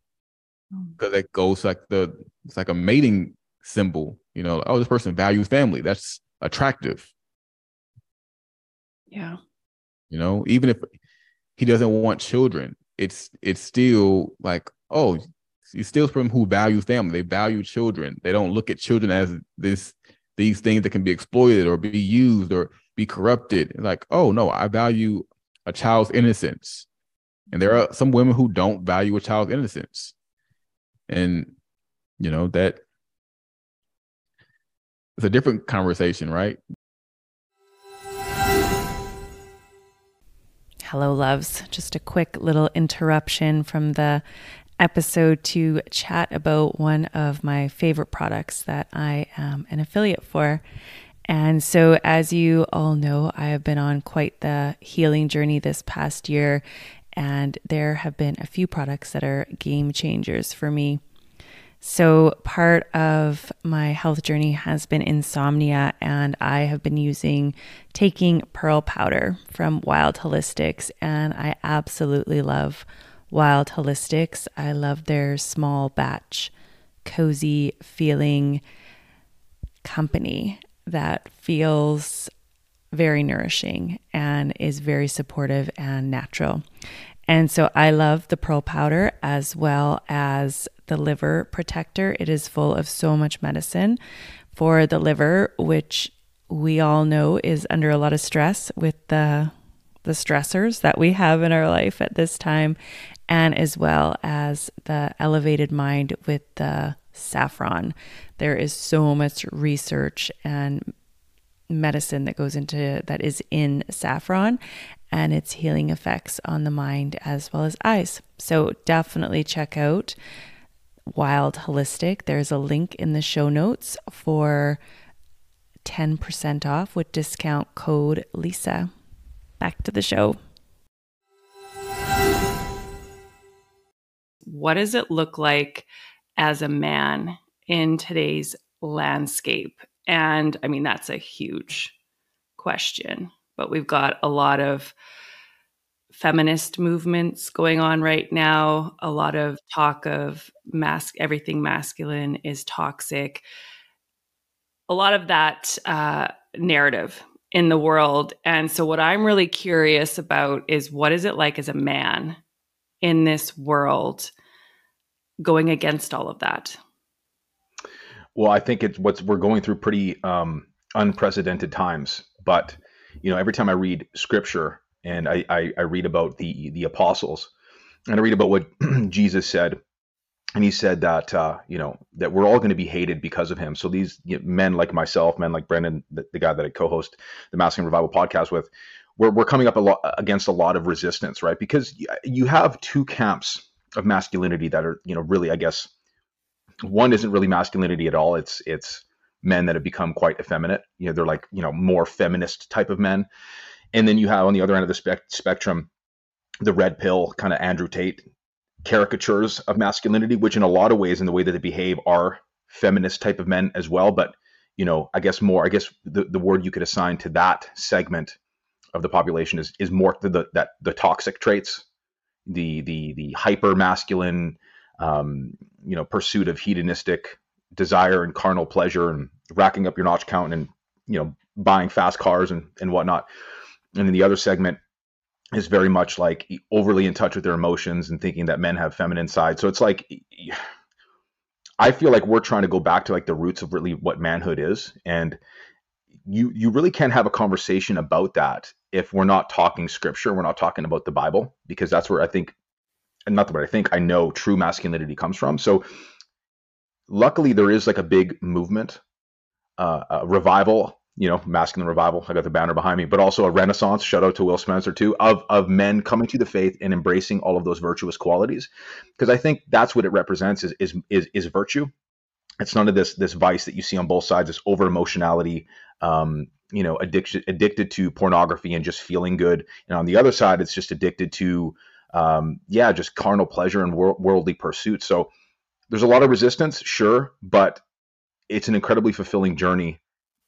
Speaker 3: because mm. it goes like the it's like a mating symbol you know oh this person values family that's attractive
Speaker 1: yeah.
Speaker 3: You know even if he doesn't want children it's it's still like oh he's still from who values family. They value children. They don't look at children as this these things that can be exploited or be used or be corrupted. Like oh no i value a child's innocence. And there are some women who don't value a child's innocence. And, you know, that it's a different conversation, right?
Speaker 1: Hello, loves. Just a quick little interruption from the episode to chat about one of my favorite products that I am an affiliate for. And so, as you all know, I have been on quite the healing journey this past year and there have been a few products that are game changers for me. So, part of my health journey has been insomnia, and I have been using taking pearl powder from Wild Holistics, and I absolutely love Wild Holistics. I love their small batch, cozy feeling company that feels very nourishing and is very supportive and natural. And so I love the pearl powder as well as the liver protector. It is full of so much medicine for the liver, which we all know is under a lot of stress with the the stressors that we have in our life at this time and as well as the elevated mind with the saffron. There is so much research and medicine that goes into that is in saffron and its healing effects on the mind as well as eyes. So definitely check out Wild Holistic. There's a link in the show notes for 10% off with discount code Lisa. Back to the show. What does it look like as a man in today's landscape? And I mean, that's a huge question, but we've got a lot of feminist movements going on right now, a lot of talk of mask, everything masculine is toxic. A lot of that uh, narrative in the world. And so, what I'm really curious about is what is it like as a man in this world going against all of that?
Speaker 4: Well, I think it's what's we're going through pretty um, unprecedented times. But you know, every time I read scripture and I, I, I read about the the apostles and I read about what Jesus said and he said that uh, you know that we're all going to be hated because of him. So these you know, men like myself, men like Brendan, the, the, guy that I co-host the Masculine Revival podcast with, we're we're coming up a lot against a lot of resistance, right? Because you have two camps of masculinity that are you know really, I guess, one isn't really masculinity at all. It's it's men that have become quite effeminate. You know, they're like you know more feminist type of men, and then you have on the other end of the spec- spectrum the red pill kind of Andrew Tate caricatures of masculinity, which in a lot of ways, in the way that they behave, are feminist type of men as well. But you know, I guess more. I guess the, the word you could assign to that segment of the population is is more the, the that the toxic traits, the the the hyper masculine, um, you know, pursuit of hedonistic desire and carnal pleasure and racking up your notch count and you know buying fast cars and and whatnot. And then the other segment is very much like overly in touch with their emotions and thinking that men have feminine side. So it's like I feel like we're trying to go back to like the roots of really what manhood is and you you really can't have a conversation about that if we're not talking scripture, we're not talking about the Bible because that's where I think and not that I think I know true masculinity comes from. So luckily there is like a big movement uh, a revival you know, masculine revival. I got the banner behind me, but also a renaissance. Shout out to Will Spencer too, of of men coming to the faith and embracing all of those virtuous qualities, because I think that's what it represents is is is, is virtue. It's none of this this vice that you see on both sides, this over emotionality, um, you know, addiction addicted to pornography and just feeling good, and on the other side, it's just addicted to, um, yeah, just carnal pleasure and wor- worldly pursuits. So there's a lot of resistance, sure, but it's an incredibly fulfilling journey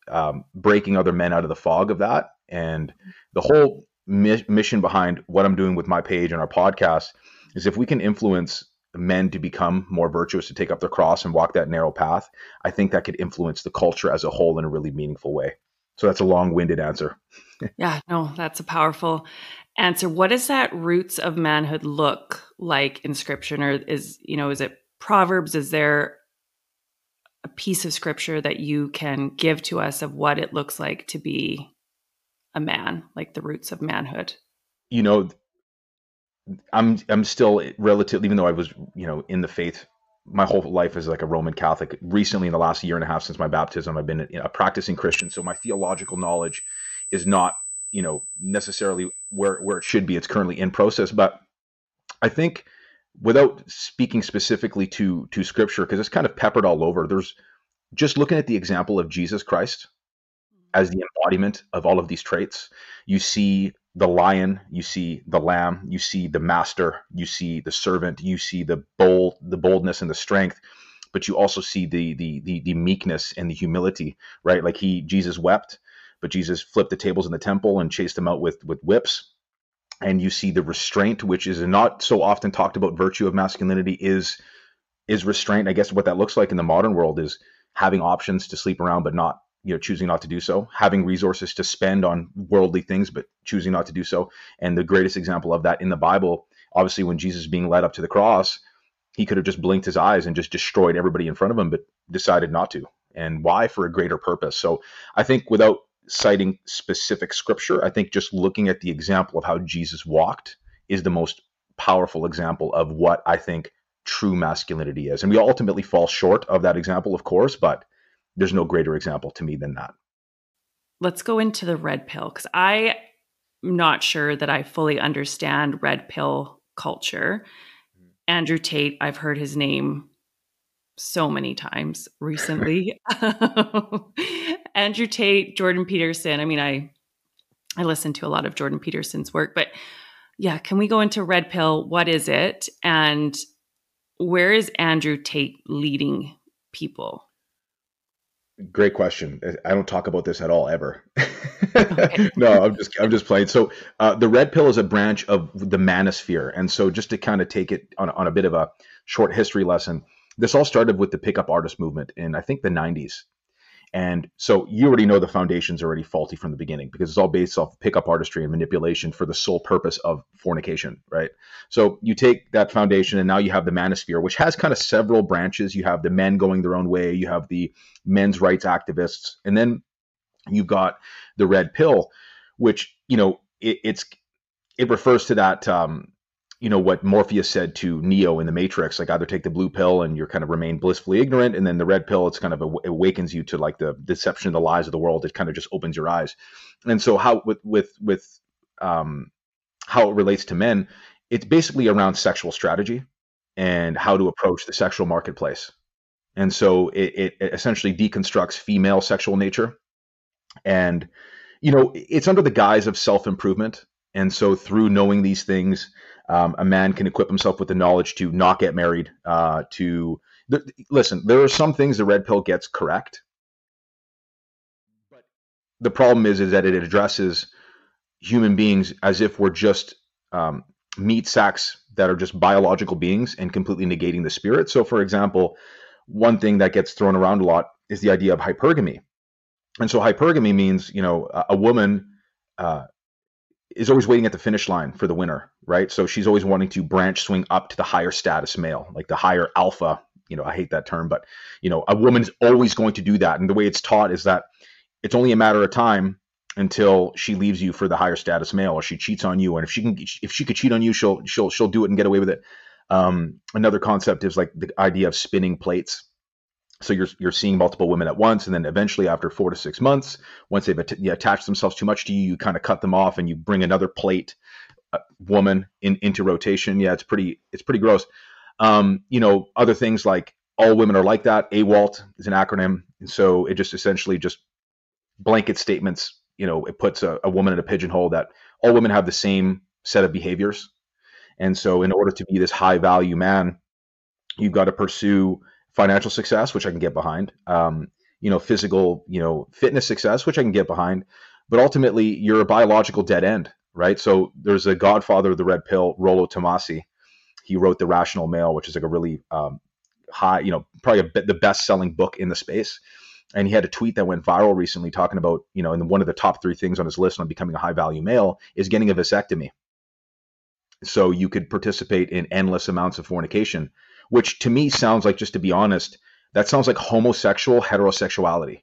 Speaker 4: um, breaking other men out of the fog of that. And the whole mi- mission behind what I'm doing with my page and our podcast is if we can influence men to become more virtuous, to take up their cross and walk that narrow path, I think that could influence the culture as a whole in a really meaningful way. So that's a long winded answer.
Speaker 1: yeah, no, that's a powerful answer. What does that roots of manhood look like in scripture? Or is, you know, is it Proverbs? Is there a piece of scripture that you can give to us of what it looks like to be a man, like the roots of manhood?
Speaker 4: You know, I'm I'm still relatively, even though I was, you know, in the faith my whole life as like a Roman Catholic. Recently, in the last year and a half since my baptism, I've been a practicing Christian. So my theological knowledge is not, you know, necessarily where where it should be. It's currently in process, but I think without speaking specifically to to scripture because it's kind of peppered all over there's just looking at the example of jesus christ mm-hmm. as the embodiment of all of these traits you see the lion you see the lamb you see the master you see the servant you see the bold the boldness and the strength but you also see the the the, the meekness and the humility right? Like he jesus wept but jesus flipped the tables in the temple and chased them out with with whips and you see the restraint, which is not so often talked about virtue of masculinity, is is restraint. I guess what that looks like in the modern world is having options to sleep around, but not you know choosing not to do so. Having resources to spend on worldly things, but choosing not to do so. And the greatest example of that in the Bible, obviously, when Jesus is being led up to the cross, he could have just blinked his eyes and just destroyed everybody in front of him, but decided not to. And why? For a greater purpose. So I think without citing specific scripture. I think just looking at the example of how Jesus walked is the most powerful example of what I think true masculinity is. And we ultimately fall short of that example, of course, but there's no greater example to me than that.
Speaker 1: Let's go into the red pill because I'm not sure that I fully understand red pill culture. Mm-hmm. Andrew Tate, I've heard his name so many times recently. Andrew Tate, Jordan Peterson. I mean, I I listen to a lot of Jordan Peterson's work, but yeah, can we go into red pill? What is it? And where is Andrew Tate leading people?
Speaker 4: Great question. I don't talk about this at all ever. no, I'm just I'm just playing. So uh, the red pill is a branch of the manosphere, and so just to kind of take it on on a bit of a short history lesson, this all started with the pickup artist movement in I think the 90s. And so you already know the foundation's already faulty from the beginning because it's all based off pickup artistry and manipulation for the sole purpose of fornication, right? So you take that foundation and now you have the manosphere, which has kind of several branches. You have the men going their own way, you have the men's rights activists, and then you've got the red pill, which, you know, it, it's it refers to that um, you know what Morpheus said to Neo in the Matrix, like either take the blue pill and you're kind of remain blissfully ignorant, and then the red pill, it's kind of awakens you to like the deception, the lies of the world. It kind of just opens your eyes. And so how with with with um, how it relates to men, it's basically around sexual strategy and how to approach the sexual marketplace. And so it, it essentially deconstructs female sexual nature, and you know it's under the guise of self improvement. And so through knowing these things um, a man can equip himself with the knowledge to not get married. Uh, to th- listen, there are some things the red pill gets correct, but the problem is is that it addresses human beings as if we're just um, meat sacks that are just biological beings and completely negating the spirit. So, for example, one thing that gets thrown around a lot is the idea of hypergamy. And so, hypergamy means, you know, a, a woman uh, is always waiting at the finish line for the winner, right? So she's always wanting to branch swing up to the higher status male, like the higher alpha. You know, I hate that term, but you know, a woman's always going to do that. And the way it's taught is that it's only a matter of time until she leaves you for the higher status male or she cheats on you. And if she can if she could cheat on you, she'll she'll she'll do it and get away with it. Um, another concept is like the idea of spinning plates so you're you're seeing multiple women at once, and then eventually, after four to six months, once they've att- attached themselves too much to you, you kind of cut them off, and you bring another plate uh, woman in, into rotation. Yeah, it's pretty it's pretty gross. Um, you know, other things like all women are like that. AWALT is an acronym, and so it just essentially just blanket statements. You know, it puts a, a woman in a pigeonhole that all women have the same set of behaviors, and so in order to be this high value man, you've got to pursue financial success, which I can get behind. Um, you know, physical, you know, fitness success, which I can get behind. But ultimately, you're a biological dead end, right? So there's a godfather of the red pill, Rollo Tomassi. He wrote The Rational Male, which is like a really um, high, you know, probably bit, the best selling book in the space. And he had a tweet that went viral recently talking about, you know, and one of the top three things on his list on becoming a high value male is getting a vasectomy. So you could participate in endless amounts of fornication which to me sounds like, just to be honest, that sounds like homosexual heterosexuality,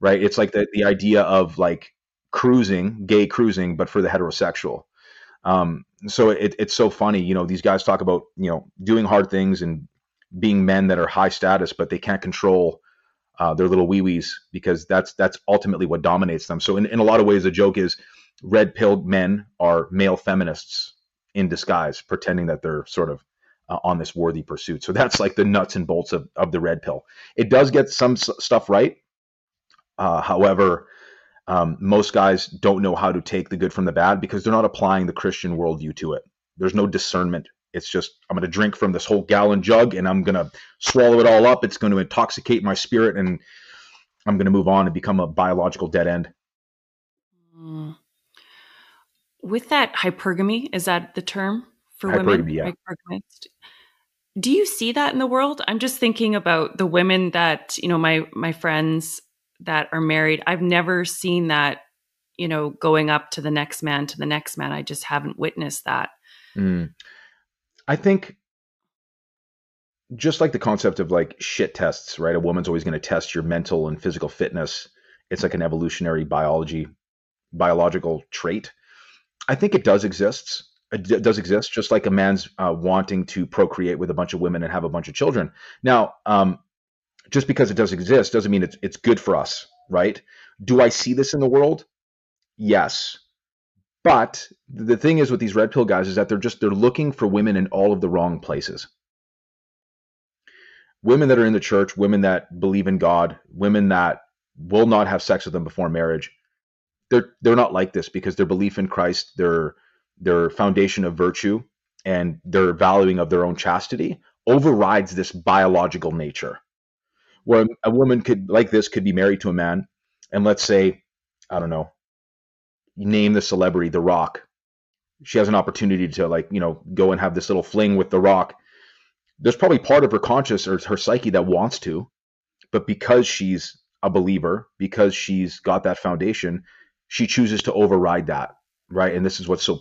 Speaker 4: right? It's like the, the idea of like cruising, gay cruising, but for the heterosexual. Um, so it, it's so funny, you know, these guys talk about, you know, doing hard things and being men that are high status, but they can't control uh, their little wee wees because that's that's ultimately what dominates them. So in, in a lot of ways, the joke is red pill men are male feminists in disguise, pretending that they're sort of uh, on this worthy pursuit. So that's like the nuts and bolts of, of the red pill. It does get some s- stuff right. Uh, however, um, most guys don't know how to take the good from the bad because they're not applying the Christian worldview to it. There's no discernment. It's just, I'm going to drink from this whole gallon jug and I'm going to swallow it all up. It's going to intoxicate my spirit and I'm going to move on and become a biological dead end.
Speaker 1: Mm. With that hypergamy, is that the term for
Speaker 4: Hypergamy,
Speaker 1: women?
Speaker 4: yeah.
Speaker 1: Do you see that in the world? I'm just thinking about the women that, you know, my my friends that are married. I've never seen that, you know, going up to the next man to the next man. I just haven't witnessed that.
Speaker 4: Mm. I think just like the concept of like shit tests, right? A woman's always going to test your mental and physical fitness. It's like an evolutionary biology, biological trait. I think it does exist. It does exist, just like a man's uh, wanting to procreate with a bunch of women and have a bunch of children. Now, um, just because it does exist doesn't mean it's it's good for us, right? Do I see this in the world? Yes. But the thing is with these red pill guys is that they're just they're looking for women in all of the wrong places. Women that are in the church, women that believe in God, women that will not have sex with them before marriage. They're they're not like this because their belief in Christ, their their foundation of virtue, and their valuing of their own chastity overrides this biological nature. Where a woman could like this could be married to a man, and let's say, I don't know, name the celebrity, The Rock. She has an opportunity to like, you know, go and have this little fling with The Rock. There's probably part of her conscious or her psyche that wants to, but because she's a believer because she's got that foundation, she chooses to override that, right? And this is what's so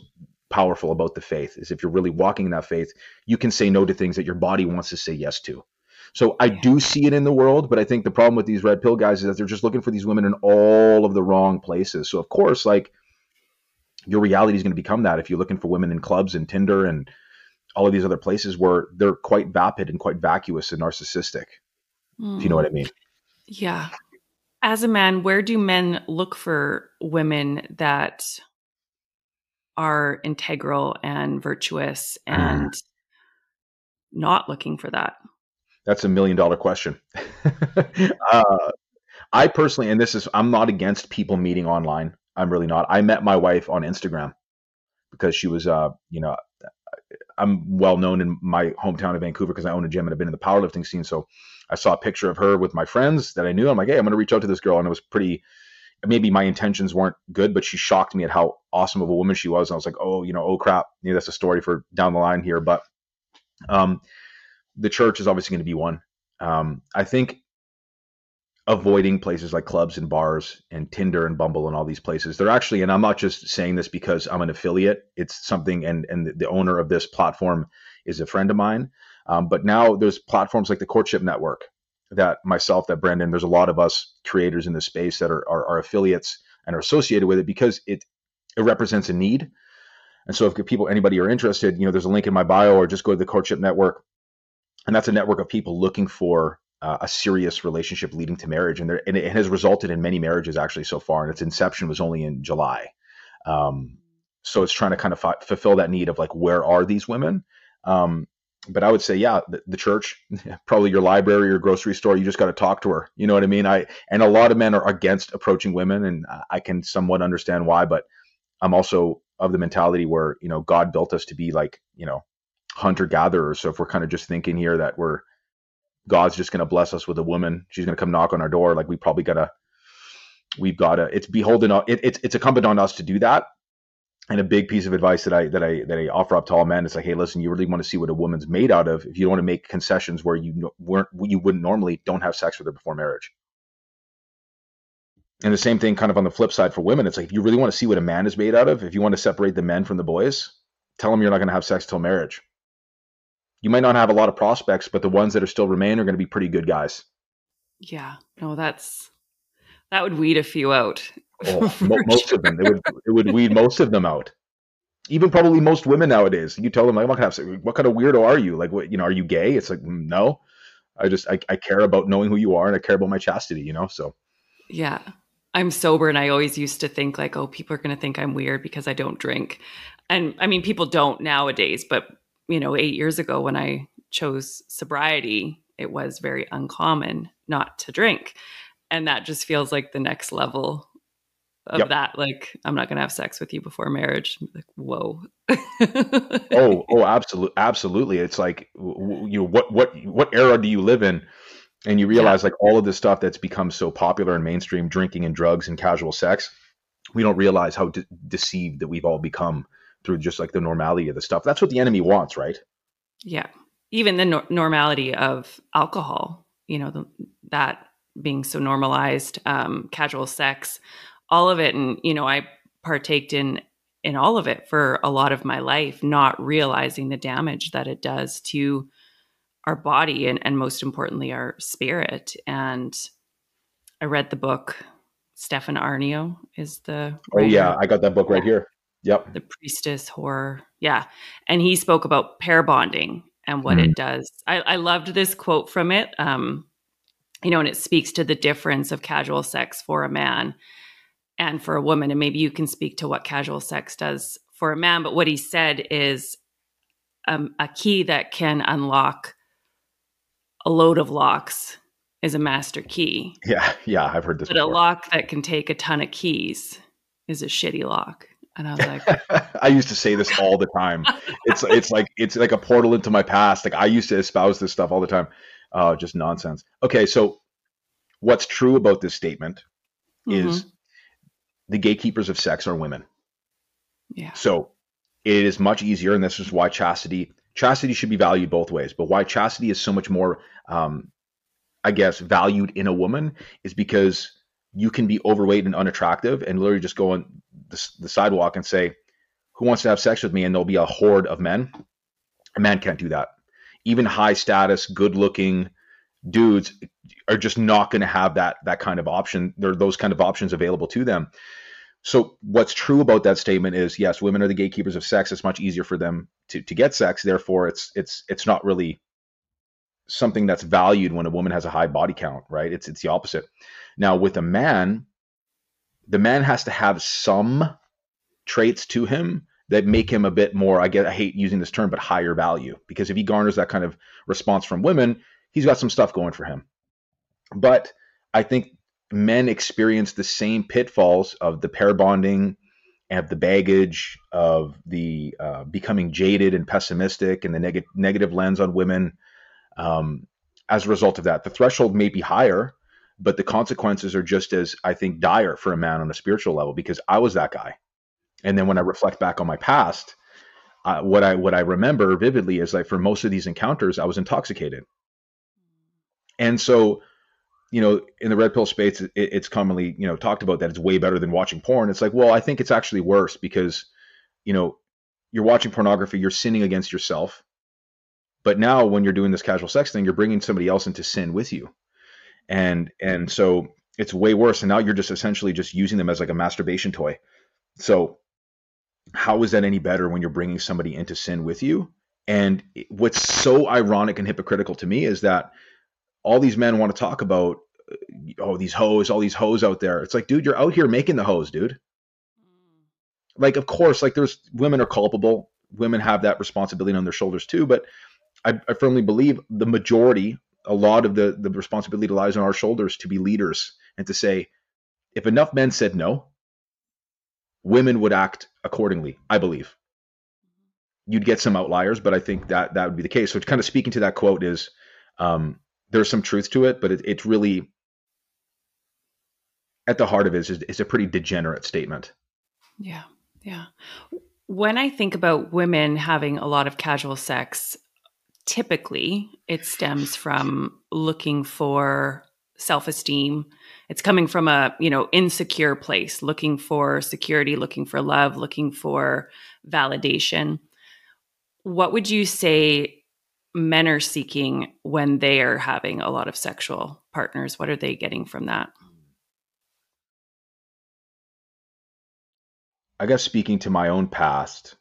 Speaker 4: powerful about the faith is if you're really walking in that faith, you can say no to things that your body wants to say yes to. So I do see it in the world, but I think the problem with these red pill guys is that they're just looking for these women in all of the wrong places. So of course, like your reality is going to become that if you're looking for women in clubs and Tinder and all of these other places where they're quite vapid and quite vacuous and narcissistic. Mm. If you know what I mean.
Speaker 1: Yeah. As a man, where do men look for women that are integral and virtuous and mm. not looking for that?
Speaker 4: That's a million dollar question. uh, I personally, and this is, I'm not against people meeting online. I'm really not. I met my wife on Instagram because she was, uh, you know, I'm well known in my hometown of Vancouver because I own a gym and I've been in the powerlifting scene. So I saw a picture of her with my friends that I knew. I'm like, hey, I'm going to reach out to this girl. And it was pretty, maybe my intentions weren't good, but she shocked me at how awesome of a woman she was. And I was like, oh, you know, oh crap. Maybe that's a story for down the line here. But um, the church is obviously going to be one. Um, I think avoiding places like clubs and bars and Tinder and Bumble and all these places. They're actually, and I'm not just saying this because I'm an affiliate. It's something, and and the owner of this platform is a friend of mine. Um, but now there's platforms like the Courtship Network that myself, that Brendan, there's a lot of us creators in the space that are, are, are affiliates and are associated with it because it it represents a need. And so if people, anybody are interested, you know, there's a link in my bio or just go to the Courtship Network and that's a network of people looking for uh, a serious relationship leading to marriage, and, there, and it has resulted in many marriages actually so far. And its inception was only in July, um, so it's trying to kind of fulfill that need of like where are these women. Um, but I would say, yeah, the, the, church, probably your library or grocery store. You just got to talk to her. You know what I mean? I and a lot of men are against approaching women, and I can somewhat understand why. But I'm also of the mentality where you know God built us to be like you know hunter gatherers. So if we're kind of just thinking here that we're God's just going to bless us with a woman, she's going to come knock on our door, like we probably gotta, we've got to. It's beholden. It, it's it's incumbent on us to do that. And a big piece of advice that I that I that I offer up to all men is like, hey, listen, you really want to see what a woman's made out of. If you don't want to make concessions where you weren't you wouldn't normally, don't have sex with her before marriage. And the same thing, kind of on the flip side for women, it's like if you really want to see what a man is made out of, if you want to separate the men from the boys, tell them you're not going to have sex till marriage you might not have a lot of prospects, but the ones that are still remain are going to be pretty good guys.
Speaker 1: Yeah, no, that's that would weed a few out.
Speaker 4: Oh, most of them, it would it would weed most of them out. Even probably most women nowadays. You tell them, I'm not gonna have what kind of weirdo are you? Like, what you know, are you gay? It's like, mm, no. I just I, I care about knowing who you are, and I care about my chastity. You know, so
Speaker 1: yeah. I'm sober and I always used to think like, oh, people are going to think I'm weird because I don't drink. And I mean, people don't nowadays, but you know, eight years ago when I chose sobriety, it was very uncommon not to drink. And that just feels like the next level of yep. that. Like, I'm not going to have sex with you before marriage. Like, whoa.
Speaker 4: oh, oh, absolutely. Absolutely. It's like, you know, what, what, what era do you live in? And you realize yeah. like all of this stuff that's become so popular in mainstream drinking and drugs and casual sex, we don't realize how de- deceived that we've all become through just like the normality of the stuff. That's what the enemy wants, right?
Speaker 1: Yeah. Even the no- normality of alcohol, you know, the, that being so normalized, um, casual sex, all of it. And, you know, I partaked in in all of it for a lot of my life, not realizing the damage that it does to our body and, and most importantly, our spirit. And I read the book. Stefan Aarnio is the.
Speaker 4: Oh yeah, I got that book right here. Yep.
Speaker 1: The priestess horror. Yeah. And he spoke about pair bonding and what mm. it does. I, I, loved this quote from it. Um, you know, and it speaks to the difference of casual sex for a man and for a woman. And maybe you can speak to what casual sex does for a man. But what he said is um, a key that can unlock a load of locks is a master key.
Speaker 4: Yeah, yeah, I've heard this.
Speaker 1: But before. a lock that can take a ton of keys is a shitty lock. And I was like,
Speaker 4: I used to say this all the time. It's it's like it's like a portal into my past. Like I used to espouse this stuff all the time. Uh, just nonsense. Okay, so what's true about this statement mm-hmm. is the gatekeepers of sex are women.
Speaker 1: Yeah.
Speaker 4: So it is much easier, and this is why chastity chastity should be valued both ways. But why chastity is so much more um, I guess, valued in a woman is because you can be overweight and unattractive and literally just go on the, the sidewalk and say, Who wants to have sex with me? And there'll be a horde of men. A man can't do that. Even high status, good looking dudes are just not going to have that that kind of option. There are those kind of options available to them. So what's true about that statement is yes, women are the gatekeepers of sex. It's much easier for them to, to get sex. Therefore, it's it's it's not really something that's valued when a woman has a high body count, right? It's it's the opposite. Now with a man, the man has to have some traits to him that make him a bit more, I get I hate using this term, but higher value. Because if he garners that kind of response from women, he's got some stuff going for him. But I think men experience the same pitfalls of the pair bonding, of the baggage, of the uh, becoming jaded and pessimistic, and the neg- negative lens on women. Um, as a result of that, the threshold may be higher, but the consequences are just as I think dire for a man on a spiritual level because I was that guy. And then when I reflect back on my past, uh, what I what I remember vividly is like for most of these encounters, I was intoxicated, and so you know, in the red pill space, it, it's commonly, you know, talked about that it's way better than watching porn. It's like, well, I think it's actually worse because, you know, you're watching pornography, you're sinning against yourself. But now when you're doing this casual sex thing, you're bringing somebody else into sin with you. And, and so it's way worse. And now you're just essentially just using them as like a masturbation toy. So how is that any better when you're bringing somebody into sin with you? And what's so ironic and hypocritical to me is that all these men want to talk about oh these hoes all these hoes out there. It's like dude you're out here making the hoes dude. Mm. like of course like there's women are culpable. Women have that responsibility on their shoulders too but I, I, firmly believe the majority a lot of the the responsibility lies on our shoulders to be leaders and to say if enough men said no women would act accordingly i believe. You'd get some outliers but i think that that would be the case. So kind of speaking to that quote is um, there's some truth to it, but it, it's really at the heart of it is, is a pretty degenerate statement.
Speaker 1: Yeah. Yeah. When I think about women having a lot of casual sex, typically it stems from looking for self-esteem. It's coming from a, you know, insecure place, looking for security, looking for love, looking for validation. What would you say men are seeking when they are having a lot of sexual partners? What are they getting from that?
Speaker 4: I guess speaking to my own past,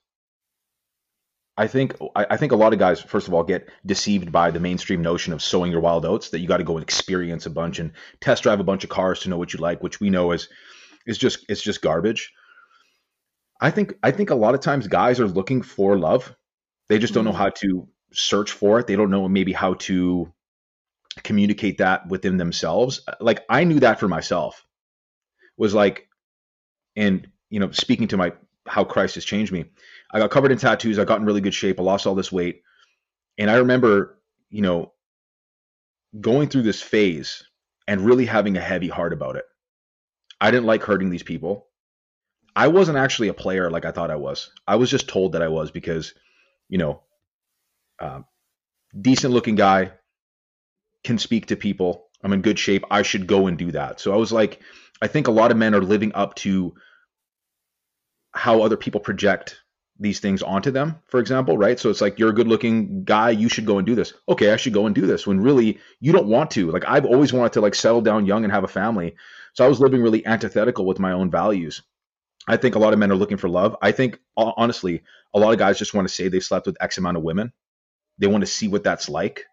Speaker 4: I think I, think a lot of guys, first of all, get deceived by the mainstream notion of sowing your wild oats that you got to go and experience a bunch and test drive a bunch of cars to know what you like, which we know is is just it's just garbage. I think I think a lot of times guys are looking for love. They just don't know mm-hmm. how to search for it. They don't know maybe how to communicate that within themselves. Like I knew that for myself was like, and you know, speaking to my how Christ has changed me. I got covered in tattoos. I got in really good shape. I lost all this weight, and I remember, you know, going through this phase and really having a heavy heart about it. I didn't like hurting these people. I wasn't actually a player like I thought I was. I was just told that I was because, you know, uh, decent looking guy, can speak to people. I'm in good shape. I should go and do that. So I was like, I think a lot of men are living up to how other people project these things onto them, for example, right? So it's like you're a good looking guy, you should go and do this. Okay, I should go and do this when really you don't want to. Like I've always wanted to like settle down young and have a family. So I was living really antithetical with my own values. I think a lot of men are looking for love. I think honestly, a lot of guys just want to say they slept with X amount of women they want to see what that's like.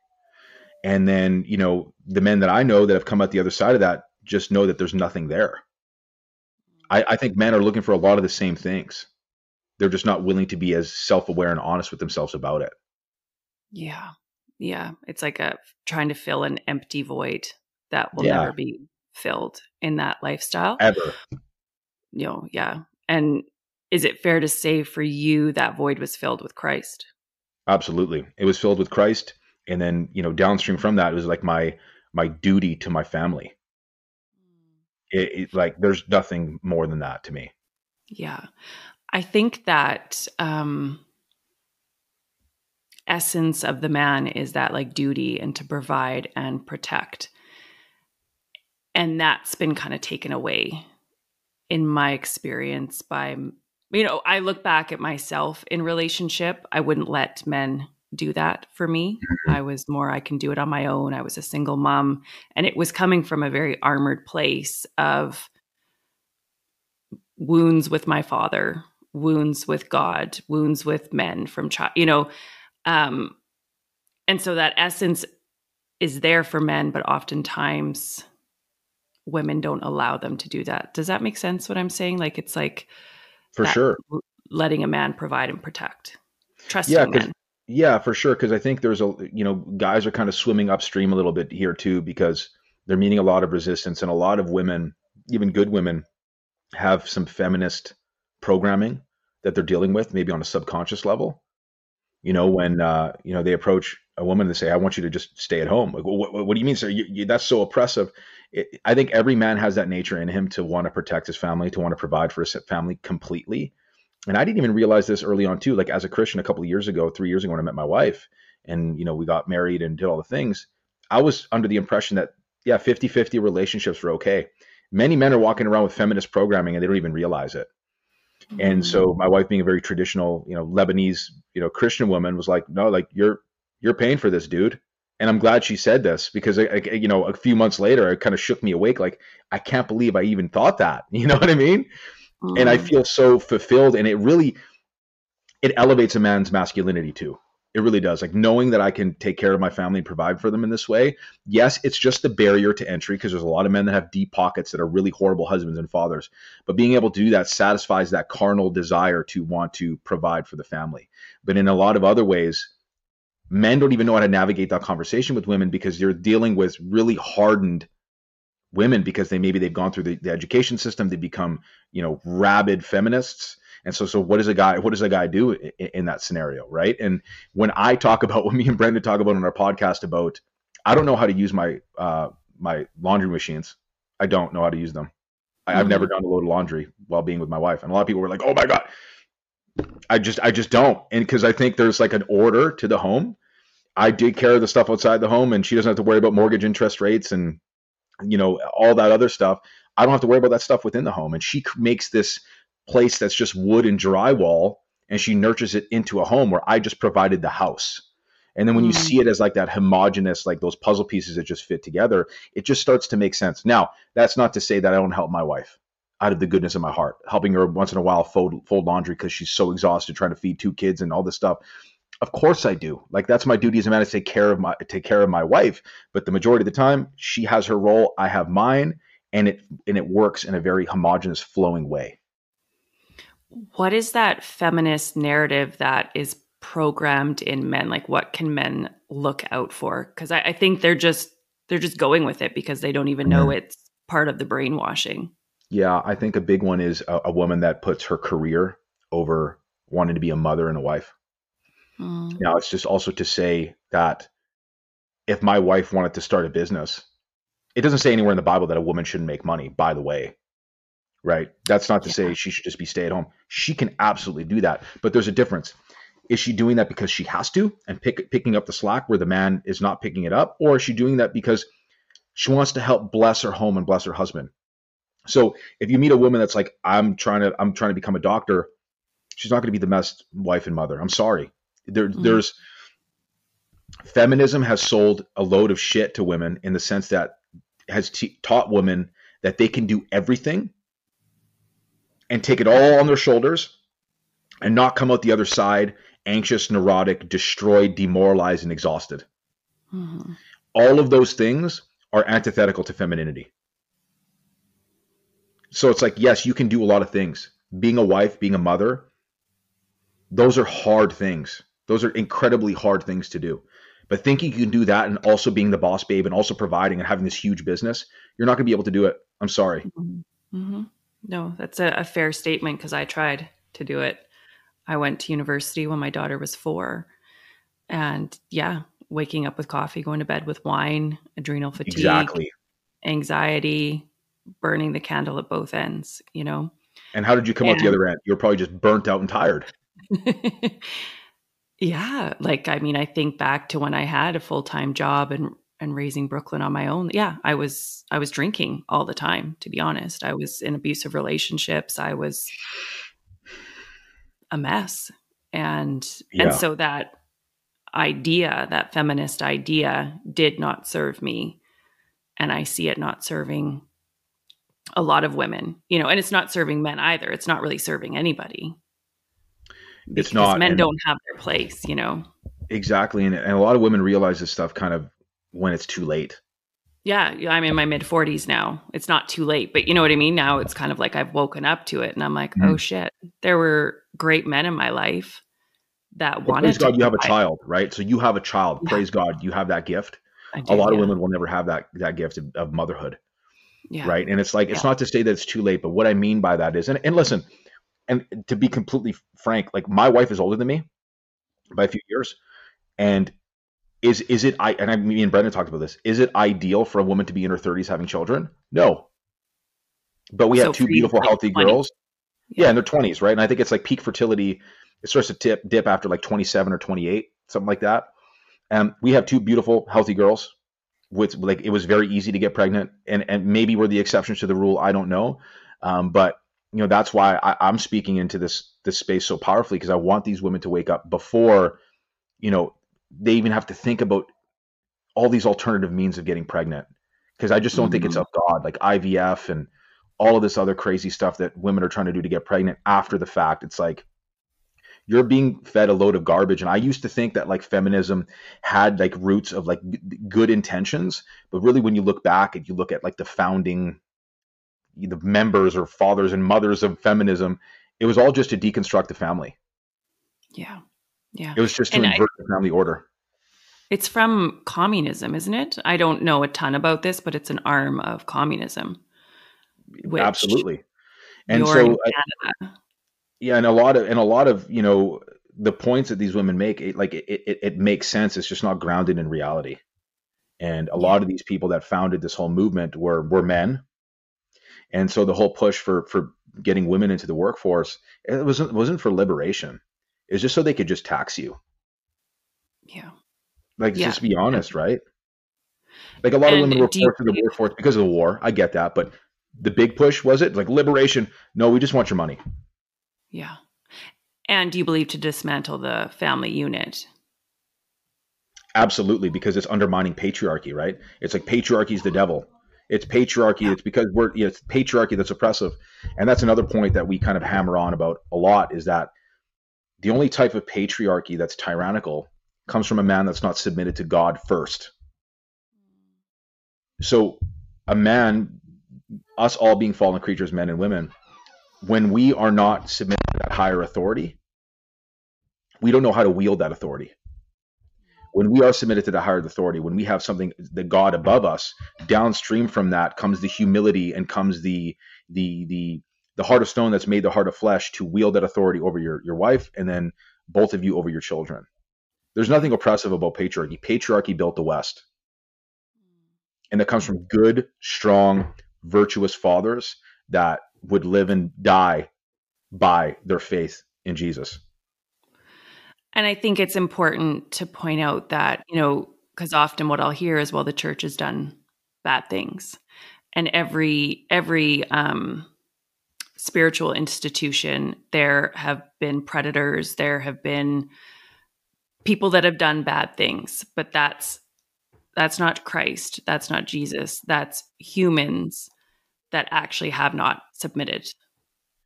Speaker 4: And then, you know, the men that I know that have come out the other side of that just know that there's nothing there. I, I think men are looking for a lot of the same things. They're just not willing to be as self aware and honest with themselves about it.
Speaker 1: Yeah. Yeah. It's like a trying to fill an empty void that will yeah. never be filled in that lifestyle.
Speaker 4: Ever.
Speaker 1: You know, yeah. And is it fair to say for you that void was filled with Christ?
Speaker 4: Absolutely. It was filled with Christ. And then, you know, downstream from that, it was like my my duty to my family. It, it, like there's nothing more than that to me.
Speaker 1: Yeah. I think that um essence of the man is that like duty and to provide and protect. and that's been kind of taken away in my experience by you know i look back at myself in relationship i wouldn't let men do that for me mm-hmm. i was more i can do it on my own i was a single mom and it was coming from a very armored place of wounds with my father wounds with god wounds with men from child you know um and so that essence is there for men but oftentimes women don't allow them to do that. Does that make sense what I'm saying? Like it's like
Speaker 4: for sure
Speaker 1: letting a man provide and protect. Trusting yeah, men.
Speaker 4: Yeah, for sure. Cause I think there's a you know, guys are kind of swimming upstream a little bit here too, because they're meeting a lot of resistance and a lot of women, even good women, have some feminist programming that they're dealing with, maybe on a subconscious level. You know, when uh, you know, they approach a woman and say, "I want you to just stay at home." Like, well, what, what, do you mean, sir? You, you, that's so oppressive it, I think every man has that nature in him to want to protect his family, to want to provide for his family completely. And I didn't even realize this early on too. Like as a Christian, a couple of years ago, three years ago, when I met my wife, and you know we got married and did all the things, I was under the impression that yeah, 50-50 relationships were okay. Many men are walking around with feminist programming and they don't even realize it. Mm-hmm. And so mm. my wife, being a very traditional, you know, Lebanese, you know, Christian woman, was like, no, like you're you're paying for this, dude and I'm glad she said this because I, I, you know a few months later it kind of shook me awake like I can't believe I even thought that you know what I mean mm. and I mm. feel so fulfilled and it really it elevates a man's masculinity too it really does like knowing that I can take care of my family and provide for them in this way yes it's just a barrier to entry because there's a lot of men that have deep pockets that are really horrible husbands and fathers but being able to do that satisfies that carnal desire to want to provide for the family but in a lot of other ways men don't even know how to navigate that conversation with women because you're dealing with really hardened women because they maybe they've gone through the, the education system they become you know rabid feminists. And so so what does a guy what does a guy do in, in that scenario right? And when i talk about what me and brendan talk about on our podcast about i don't know how to use my uh my laundry machines. I don't know how to use them. I, have never mm-hmm. done a load of laundry while being with my wife. And a lot of people were like oh my god I just I just don't. And because I think there's like an order to the home I take care of the stuff outside the home, and she doesn't have to worry about mortgage interest rates and you know all that other stuff. I don't have to worry about that stuff within the home, and she makes this place that's just wood and drywall, and she nurtures it into a home where I just provided the house. And then when mm. you see it as like that homogenous, like those puzzle pieces that just fit together, it just starts to make sense. Now, that's not to say that I don't help my wife out of the goodness of my heart, helping her once in a while fold fold laundry because she's so exhausted trying to feed two kids and all this stuff. Of course I do. Like that's my duty as a man to take care of my take care of my wife. But the majority of the time, she has her role, I have mine, and it and it works in a very homogenous, flowing way.
Speaker 1: What is that feminist narrative that is programmed in men? Like what can men look out for? Because I, I, think they're just they're just going with it because they don't even know mm-hmm. it's part of the brainwashing.
Speaker 4: Yeah, I think a big one is a, a woman that puts her career over wanting to be a mother and a wife. Mm. Now, it's just also to say that if my wife wanted to start a business, it doesn't say anywhere in the Bible that a woman shouldn't make money, by the way. Right? That's not to yeah. say she should just be stay at home. She can absolutely do that. But there's a difference. Is she doing that because she has to and pick, picking up the slack where the man is not picking it up? Or is she doing that because she wants to help bless her home and bless her husband? So if you meet a woman that's like, I'm trying to, I'm trying to become a doctor, she's not going to be the best wife and mother. I'm sorry. There, mm-hmm. There's feminism has sold a load of shit to women in the sense that has t- taught women that they can do everything and take it all on their shoulders and not come out the other side anxious, neurotic, destroyed, demoralized, and exhausted. Mm-hmm. All of those things are antithetical to femininity. So it's like, yes, you can do a lot of things. Being a wife, being a mother, those are hard things. Those are incredibly hard things to do. But thinking you can do that and also being the boss babe and also providing and having this huge business, you're not going to be able to do it. I'm sorry.
Speaker 1: Mm-hmm. mm-hmm. No, that's a, a fair statement because I tried to do it. I went to university when my daughter was four. And yeah, waking up with coffee, going to bed with wine, adrenal fatigue, exactly. anxiety, burning the candle at both ends, you know?
Speaker 4: And how did you come and, out the other end? You were probably just burnt out and tired.
Speaker 1: Yeah, like I mean, I think back to when I had a full time job and and raising Brooklyn on my own, yeah, I was I was drinking all the time, to be honest. I was in abusive relationships. I was a mess. And
Speaker 4: Yeah.
Speaker 1: and so that idea, that feminist idea did not serve me. And I see it not serving a lot of women, you know, and it's not serving men either. It's not really serving anybody.
Speaker 4: It's
Speaker 1: Because
Speaker 4: not,
Speaker 1: men don't have their place, you know.
Speaker 4: Exactly, and, and a lot of women realize this stuff kind of when it's too late.
Speaker 1: Yeah, yeah, I'm in my mid 40s now. It's not too late, but you know what I mean? Now it's kind of like I've woken up to it and I'm like,
Speaker 4: Mhm.
Speaker 1: oh shit, there were great men in my life that
Speaker 4: Well,
Speaker 1: wanted
Speaker 4: praise God, you have a child, right? So you have a child.
Speaker 1: Yeah.
Speaker 4: Praise God, you have that gift.
Speaker 1: I
Speaker 4: A lot of women will never have that that gift of, of motherhood,
Speaker 1: yeah.
Speaker 4: right? And it's like it's
Speaker 1: Yeah.
Speaker 4: not to say that it's too late, but what I mean by that is, and, and listen, and to be completely frank, like my wife is older than me by a few years, and is is it I and I me and Brendan talked about this. Is it ideal for a woman to be in her 30s having children? No. But we
Speaker 1: So
Speaker 4: have two beautiful,
Speaker 1: like
Speaker 4: healthy
Speaker 1: 20.
Speaker 4: girls.
Speaker 1: Yeah.
Speaker 4: Yeah, in their 20s, right? And I think it's like peak fertility. It starts to tip dip after like 27 or 28, something like that. And we have two beautiful, healthy girls. With like, it was very easy to get pregnant, and and maybe we're the exceptions to the rule. I don't know, um, but you know that's why I, I'm speaking into this this space so powerfully because I want these women to wake up before, you know, they even have to think about all these alternative means of getting pregnant. Because I just don't think it's
Speaker 1: Mhm.
Speaker 4: of God, like IVF and all of this other crazy stuff that women are trying to do to get pregnant after the fact. It's like you're being fed a load of garbage. And I used to think that like feminism had like roots of like g- good intentions, but really when you look back and you look at like the founding, the members or fathers and mothers of feminism, it was all just to deconstruct the family.
Speaker 1: Yeah. Yeah.
Speaker 4: It was just to
Speaker 1: And I-
Speaker 4: invert the family order.
Speaker 1: It's from communism, isn't it? I don't know a ton about this, but it's an arm of communism.
Speaker 4: Absolutely. And so I-
Speaker 1: Canada.
Speaker 4: Yeah and a lot of and a lot of you know the points that these women make it, like it, it, it makes sense. It's just not grounded in reality. And a lot of these people that founded this whole movement were were men. And so the whole push for for getting women into the workforce it wasn't it wasn't for liberation. It's just so they could just tax you.
Speaker 1: Yeah.
Speaker 4: like
Speaker 1: Yeah.
Speaker 4: just be honest right? Like a lot of women were forced to the workforce because of the war. I get that. But the big push was it? Like liberation. No we just want your money
Speaker 1: Yeah. And do you believe to dismantle the family unit?
Speaker 4: Absolutely, because it's undermining patriarchy, right? It's like patriarchy is the devil. It's patriarchy. It's because we're you know, it's patriarchy that's oppressive, and that's another point that we kind of hammer on about a lot is that the only type of patriarchy that's tyrannical comes from a man that's not submitted to God first. So, a man, us all being fallen creatures, men and women, when we are not submitted that higher authority, we don't know how to wield that authority when we are submitted to the higher authority, when we have something, the God above us, downstream from that comes the humility and comes the the the the heart of stone that's made the heart of flesh to wield that authority over your your wife and then both of you over your children. There's nothing oppressive about patriarchy. Patriarchy built the West, and it comes from good, strong, virtuous fathers that would live and die by their faith in Jesus.
Speaker 1: And I think it's important to point out that, you know, because often what I'll hear is, well, the church has done bad things. And every every um spiritual institution, there have been predators, there have been people that have done bad things, but that's that's not Christ, that's not Jesus, that's humans that actually have not submitted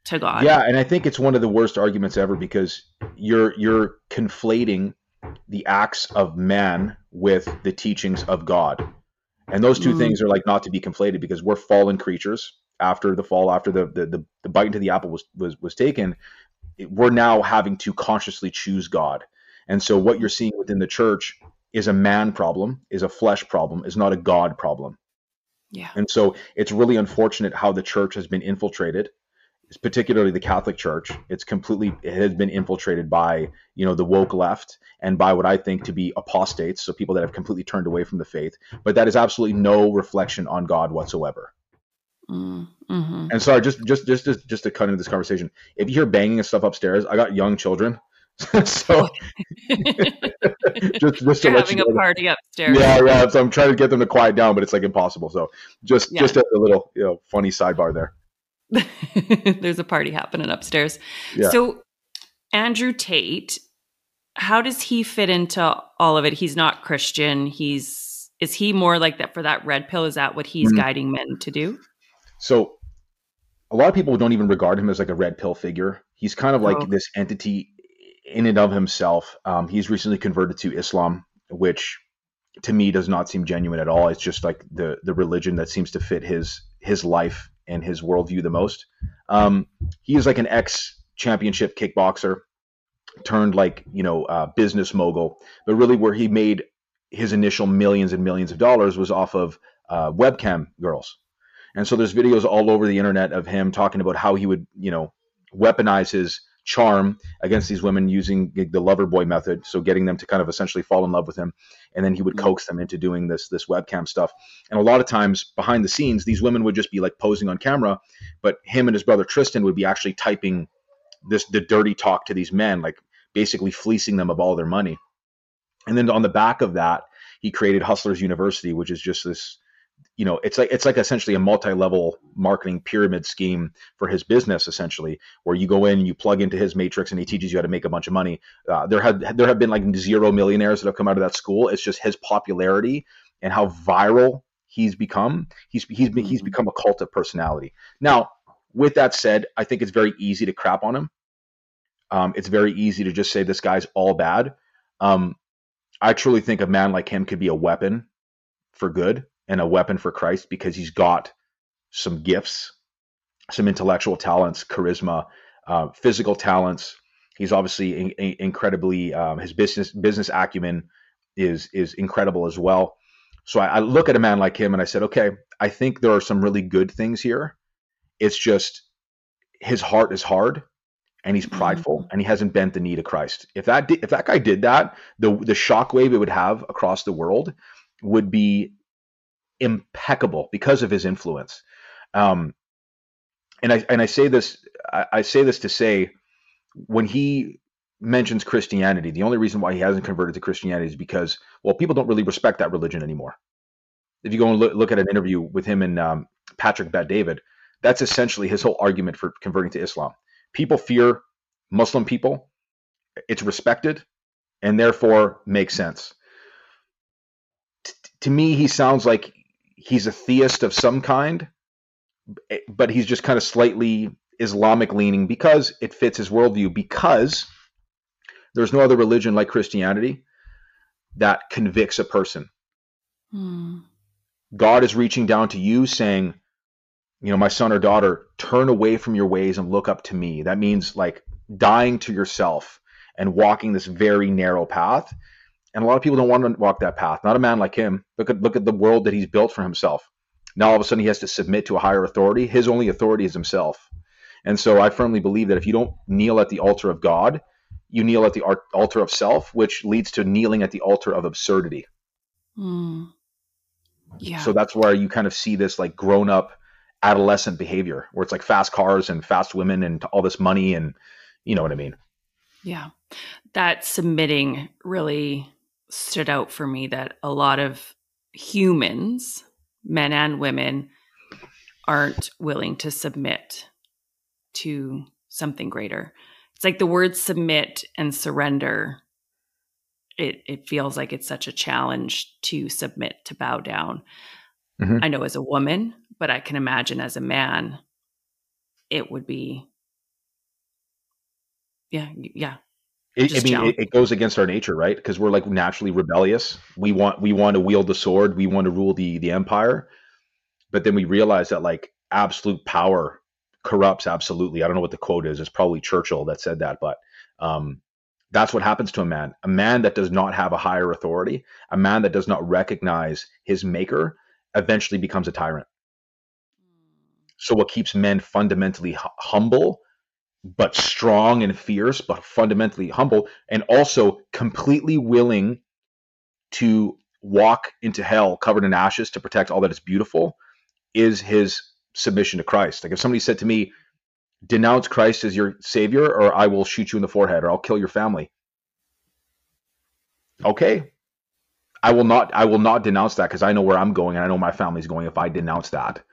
Speaker 1: to God.
Speaker 4: Yeah, and I think it's one of the worst arguments ever because you're you're conflating the acts of man with the teachings of God. And those two
Speaker 1: Mm.
Speaker 4: things are like not to be conflated because we're fallen creatures after the fall, after the the, the, the bite into the apple was was was taken, we're now having to consciously choose God. And so what you're seeing within the church is a man problem, is a flesh problem, is not a God problem.
Speaker 1: Yeah.
Speaker 4: And so it's really unfortunate how the church has been infiltrated, particularly the Catholic Church. It's completely it has been infiltrated by you know the woke left and by what I think to be apostates, so people that have completely turned away from the faith. But that is absolutely no reflection on God whatsoever.
Speaker 1: Mm, mhm.
Speaker 4: And sorry, just just just just just to cut into this conversation, if you hear banging and stuff upstairs, I got young children, so just just
Speaker 1: You're having a party upstairs.
Speaker 4: Yeah, yeah. So I'm trying to get them to quiet down, but it's like impossible. So just yeah. just a little you know funny sidebar there.
Speaker 1: There's a party happening upstairs. Yeah. So Andrew Tate, how does he fit into all of it? He's not Christian. He's is he more like that for that red pill? Is that what he's mm-hmm. guiding men to do?
Speaker 4: So a lot of people don't even regard him as like a red pill figure. He's kind of like oh. this entity in and of himself. Um, he's recently converted to Islam, which to me does not seem genuine at all. It's just like the the religion that seems to fit his his life and his worldview the most. Um, he is like an ex championship kickboxer turned like you know uh, business mogul, but really where he made his initial millions and millions of dollars was off of uh, webcam girls. And so there's videos all over the internet of him talking about how he would, you know, weaponize his charm against these women using the lover boy method so getting them to kind of essentially fall in love with him and then he would mm-hmm. coax them into doing this this webcam stuff and a lot of times behind the scenes these women would just be like posing on camera but him and his brother tristan would be actually typing this the dirty talk to these men like basically fleecing them of all their money and then on the back of that he created hustlers university which is just this you know it's like it's like essentially a multi-level marketing pyramid scheme for his business essentially where you go in you plug into his matrix and he teaches you how to make a bunch of money. Uh, there have there have been like zero millionaires that have come out of that school. It's just his popularity and how viral he's become. He's he's he's mm-hmm. become a cult of personality. Now with that said i think it's very easy to crap on him. Um, it's very easy to just say this guy's all bad. Um, i truly think a man like him could be a weapon for good and a weapon for Christ because he's got some gifts, some intellectual talents, charisma, uh, physical talents. He's obviously in, in, incredibly um, his business business acumen is is incredible as well. So I, I look at a man like him and I said, okay, I think there are some really good things here. It's just his heart is hard and he's mm-hmm. prideful mm-hmm. and he hasn't bent the knee to Christ. If that if that guy did that, the the shockwave it would have across the world would be impeccable because of his influence. Um, and I and I say this I, say this to say when he mentions Christianity, the only reason why he hasn't converted to Christianity is because well, people don't really respect that religion anymore. If you go and look, at an interview with him and um, Patrick Bet David, that's essentially his whole argument for converting to Islam. People fear Muslim people; it's respected, and therefore makes sense. T- to me, he sounds like he's a theist of some kind, but he's just kind of slightly Islamic leaning because it fits his worldview. Because there's no other religion like Christianity that convicts a person. Hmm. God is reaching down to you saying, you know, my son or daughter, turn away from your ways and look up to me. That means like dying to yourself and walking this very narrow path and a lot of people don't want to walk that path. Not a man like him. Look at look at the world that he's built for himself. Now all of a sudden he has to submit to a higher authority. His only authority is himself. And so I firmly believe that if you don't kneel at the altar of God, you kneel at the altar of self, which leads to kneeling at the altar of absurdity. Mm. Yeah. So that's where you kind of see this like grown up adolescent behavior where it's like fast cars and fast women and all this money and you know what I mean.
Speaker 1: Yeah. That submitting really stood out for me that a lot of humans, men and women, aren't willing to submit to something greater. It's like the word submit and surrender. It it feels like it's such a challenge to submit, to bow down. Mm-hmm. I know as a woman, but I can imagine as a man, it would be yeah, yeah,
Speaker 4: it, I mean, it, it, goes against our nature, right? Because we're like naturally rebellious. We want we want to wield the sword. We want to rule the the empire. But then we realize that like absolute power corrupts absolutely. I don't know what the quote is. It's probably Churchill that said that, but um, that's what happens to a man. A man that does not have a higher authority, a man that does not recognize his maker, eventually becomes a tyrant. So what keeps men fundamentally humble but strong and fierce, but fundamentally humble, and also completely willing to walk into hell covered in ashes to protect all that is beautiful, is his submission to Christ. Like if somebody said to me, denounce Christ as your savior, or I will shoot you in the forehead, or I'll kill your family. Okay, I will not. I will not denounce that because I know where I'm going and I know my family's going. If I denounce that,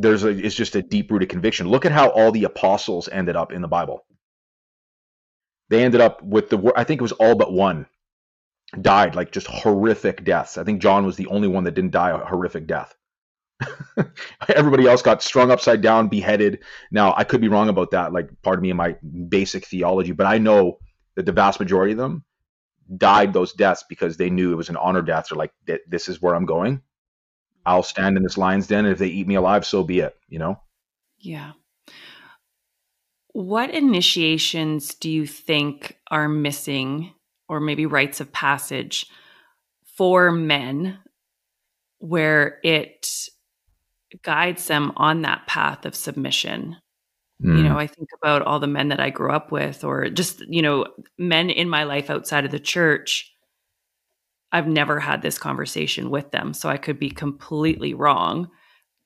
Speaker 4: there's a. It's just a deep rooted conviction. Look at how all the apostles ended up in the Bible. They ended up with the. I think it was all but one died like just horrific deaths. I think John was the only one that didn't die a horrific death. Everybody else got strung upside down, beheaded. Now, I could be wrong about that, like part of me in my basic theology, but I know that the vast majority of them died those deaths because they knew it was an honor death. They're like, this is where I'm going. I'll stand in this lion's den. And if they eat me alive, so be it, you know?
Speaker 1: Yeah. What initiations do you think are missing, or maybe rites of passage for men where it guides them on that path of submission. Mm. You know, I think about all the men that I grew up with, or just, you know, men in my life outside of the church. I've never had this conversation with them. So I could be completely wrong,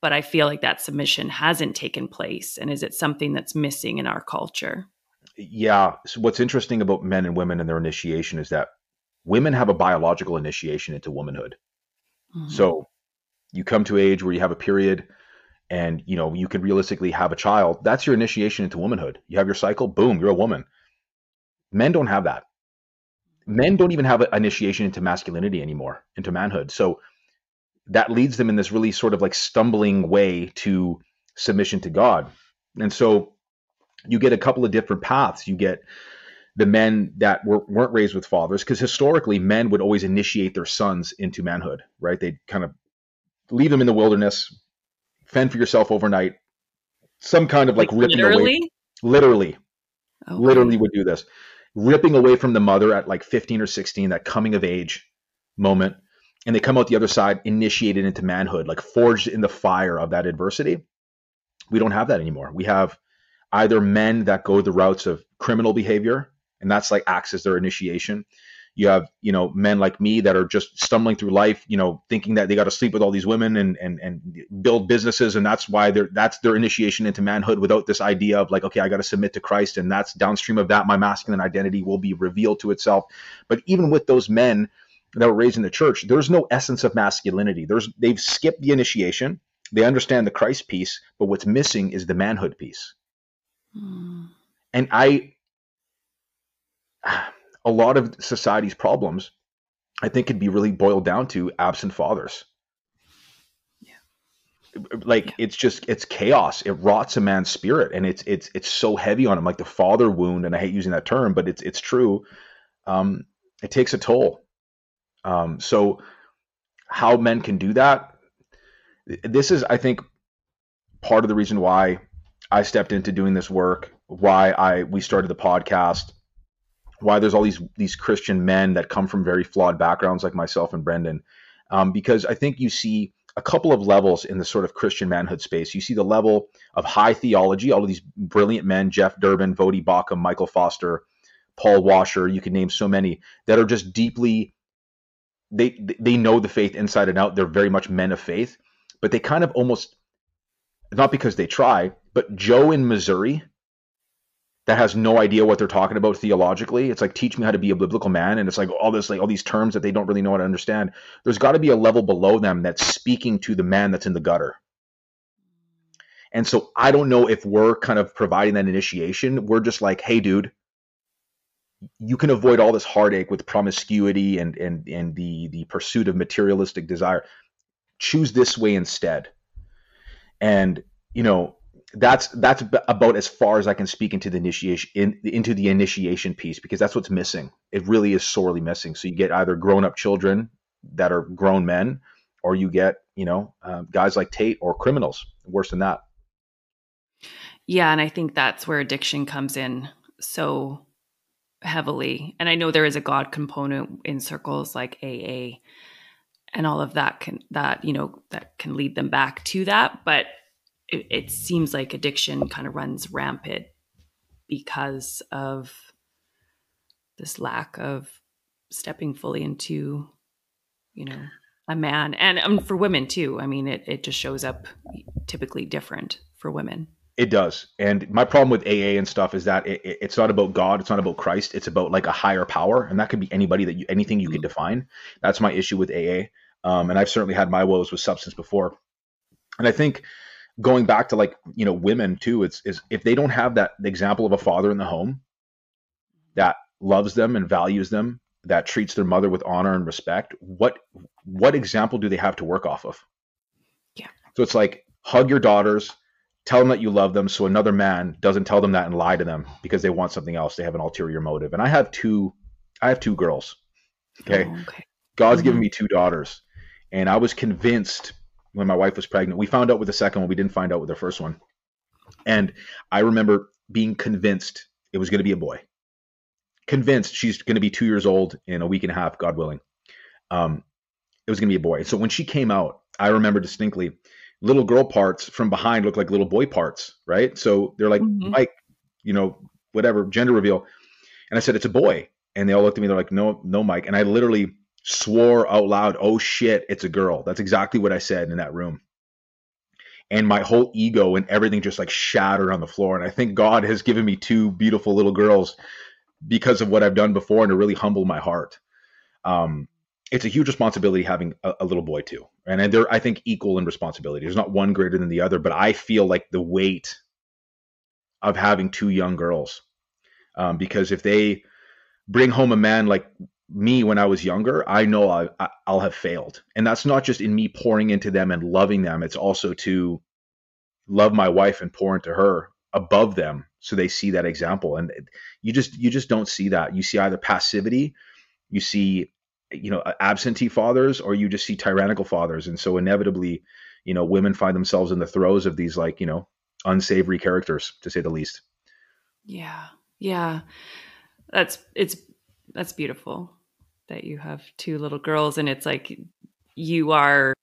Speaker 1: but I feel like that submission hasn't taken place. And is it something that's missing in our culture?
Speaker 4: Yeah. So what's interesting about men and women and their initiation is that women have a biological initiation into womanhood. Mm-hmm. So you come to age where you have a period and you know you can realistically have a child that's your initiation into womanhood you have your cycle boom you're a woman men don't have that men don't even have an initiation into masculinity anymore into manhood so that leads them in this really sort of like stumbling way to submission to god and so you get a couple of different paths you get the men that were, weren't raised with fathers because historically men would always initiate their sons into manhood right they'd kind of leave them in the wilderness, fend for yourself overnight. Some kind of like, like ripping literally? away. Literally, okay. literally would do this, ripping away from the mother at like 15 or 16, that coming of age moment, and they come out the other side, initiated into manhood, like forged in the fire of that adversity. We don't have that anymore. We have either men that go the routes of criminal behavior, and that's like acts as their initiation, you have, you know, men like me that are just stumbling through life, you know, thinking that they got to sleep with all these women and and and build businesses, and that's why they're that's their initiation into manhood without this idea of like, okay, I got to submit to Christ, and that's downstream of that, my masculine identity will be revealed to itself. But even with those men that were raised in the church, there's no essence of masculinity. There's they've skipped the initiation. They understand the Christ piece, but what's missing is the manhood piece. Mm. And I a lot of society's problems, I think, could be really boiled down to absent fathers. Yeah. Like yeah. it's just it's chaos. It rots a man's spirit, and it's it's it's so heavy on him, like the father wound. And I hate using that term, but it's it's true. Um, it takes a toll. Um, so, how men can do that? This is, I think, part of the reason why I stepped into doing this work. Why I we started the podcast why there's all these these Christian men that come from very flawed backgrounds like myself and Brendan, um, because I think you see a couple of levels in the sort of Christian manhood space. You see the level of high theology, all of these brilliant men, Jeff Durbin, Voddie Baucham, Michael Foster, Paul Washer, you could name so many that are just deeply they they know the faith inside and out. They're very much men of faith, but they kind of almost not because they try, but Joe in Missouri that has no idea what they're talking about theologically. It's like teach me how to be a biblical man, and it's like all this like all these terms that they don't really know how to understand. There's got to be a level below them that's speaking to the man that's in the gutter. And so I don't know if we're kind of providing that initiation. We're just like, hey, dude, you can avoid all this heartache with promiscuity and and and the the pursuit of materialistic desire. Choose this way instead. And you know, that's that's about as far as I can speak into the initiation in, into the initiation piece because that's what's missing. It really is sorely missing. So you get either grown up children that are grown men, or you get you know uh, guys like Tate or criminals. Worse than that.
Speaker 1: Yeah, and I think that's where addiction comes in so heavily. And I know there is a God component in circles like AA and all of that can that you know that can lead them back to that, but it, it seems like addiction kind of runs rampant because of this lack of stepping fully into you know a man and um, for women too i mean it, it just shows up typically different for women
Speaker 4: It does. And my problem with AA and stuff is that it, it- it's not about God, it's not about Christ, it's about like a higher power, and that could be anybody that you anything you can define. That's my issue with AA. Um, and I've certainly had my woes with substance before. And I think going back to like you know women too, it's is if they don't have that example of a father in the home that loves them and values them, that treats their mother with honor and respect, what what example do they have to work off of?
Speaker 1: Yeah.
Speaker 4: So it's like hug your daughters, tell them that you love them so another man doesn't tell them that and lie to them because they want something else. They have an ulterior motive. And I have two I have two girls. Okay.
Speaker 1: Oh, okay.
Speaker 4: God's given
Speaker 1: Mhm.
Speaker 4: me two daughters. And I was convinced when my wife was pregnant. We found out with the second one, we didn't find out with the first one. And I remember being convinced it was going to be a boy. Convinced she's going to be two years old in a week and a half, God willing. Um, it was going to be a boy. So when she came out, I remember distinctly little girl parts from behind look like little boy parts, right? So they're like,
Speaker 1: Mhm.
Speaker 4: Mike, you know, whatever, gender reveal. And I said, it's a boy. And they all looked at me, they're like, no, no, Mike. And I literally swore out loud, oh shit, it's a girl. That's exactly what I said in that room. And my whole ego and everything just like shattered on the floor. And I think God has given me two beautiful little girls because of what I've done before and to really humble my heart. Um, it's a huge responsibility having a, a little boy too. And they're, I think, equal in responsibility. There's not one greater than the other, but I feel like the weight of having two young girls. Um, because if they bring home a man like me when I was younger, I know I, I, I'll have failed. And that's not just in me pouring into them and loving them. It's also to love my wife and pour into her above them so they see that example. And you just you just don't see that. You see either passivity, you see you know absentee fathers, or you just see tyrannical fathers. And so inevitably, you know, women find themselves in the throes of these like you know unsavory characters, to say the least.
Speaker 1: Yeah. Yeah. That's it's that's beautiful that you have two little girls and it's like you are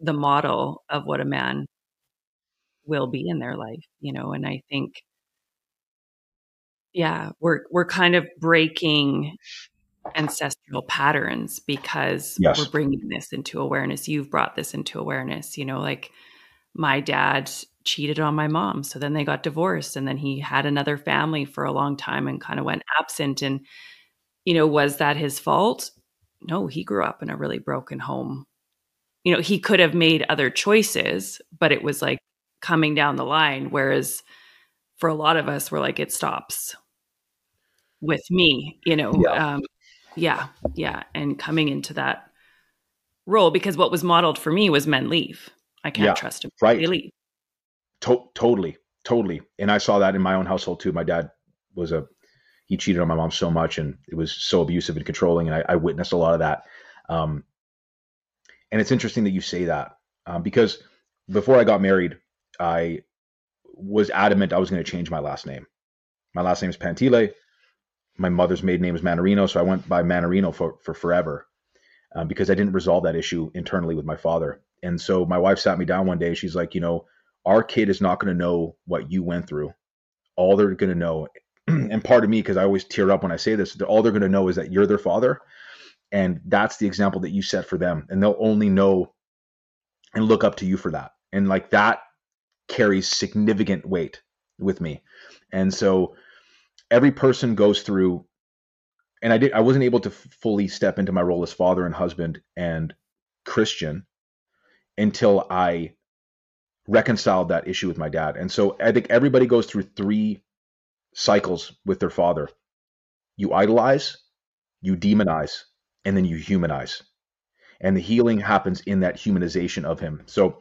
Speaker 1: the model of what a man will be in their life, you know, and I think yeah, we're we're kind of breaking ancestral patterns because
Speaker 4: Yes.
Speaker 1: we're bringing this into awareness. You've brought this into awareness, you know, like my dad cheated on my mom. So then they got divorced and then he had another family for a long time and kind of went absent. And, you know, was that his fault? No, he grew up in a really broken home. You know, he could have made other choices, but it was like coming down the line. Whereas for a lot of us, we're like, it stops with me, you know?
Speaker 4: Yeah.
Speaker 1: Um, yeah, yeah. And coming into that role because what was modeled for me was men leave. I can't
Speaker 4: Yeah,
Speaker 1: trust him.
Speaker 4: right.
Speaker 1: They leave.
Speaker 4: To- totally, totally. And I saw that in my own household too. My dad was a he cheated on my mom so much, and it was so abusive and controlling, and I, I witnessed a lot of that. Um, and it's interesting that you say that um, because before I got married, I was adamant I was going to change my last name. My last name is Pantile. My mother's maiden name is Manarino, so I went by Manarino for for forever um, because I didn't resolve that issue internally with my father. And so my wife sat me down one day. She's like, you know, our kid is not going to know what you went through. All they're going to know, and part of me, because I always tear up when I say this, all they're going to know is that you're their father. And that's the example that you set for them. And they'll only know and look up to you for that. And like that carries significant weight with me. And so every person goes through, and I did, I wasn't able to fully step into my role as father and husband and Christian until I reconciled that issue with my dad. And so I think everybody goes through three cycles with their father. You idolize, you demonize, and then you humanize. And the healing happens in that humanization of him. So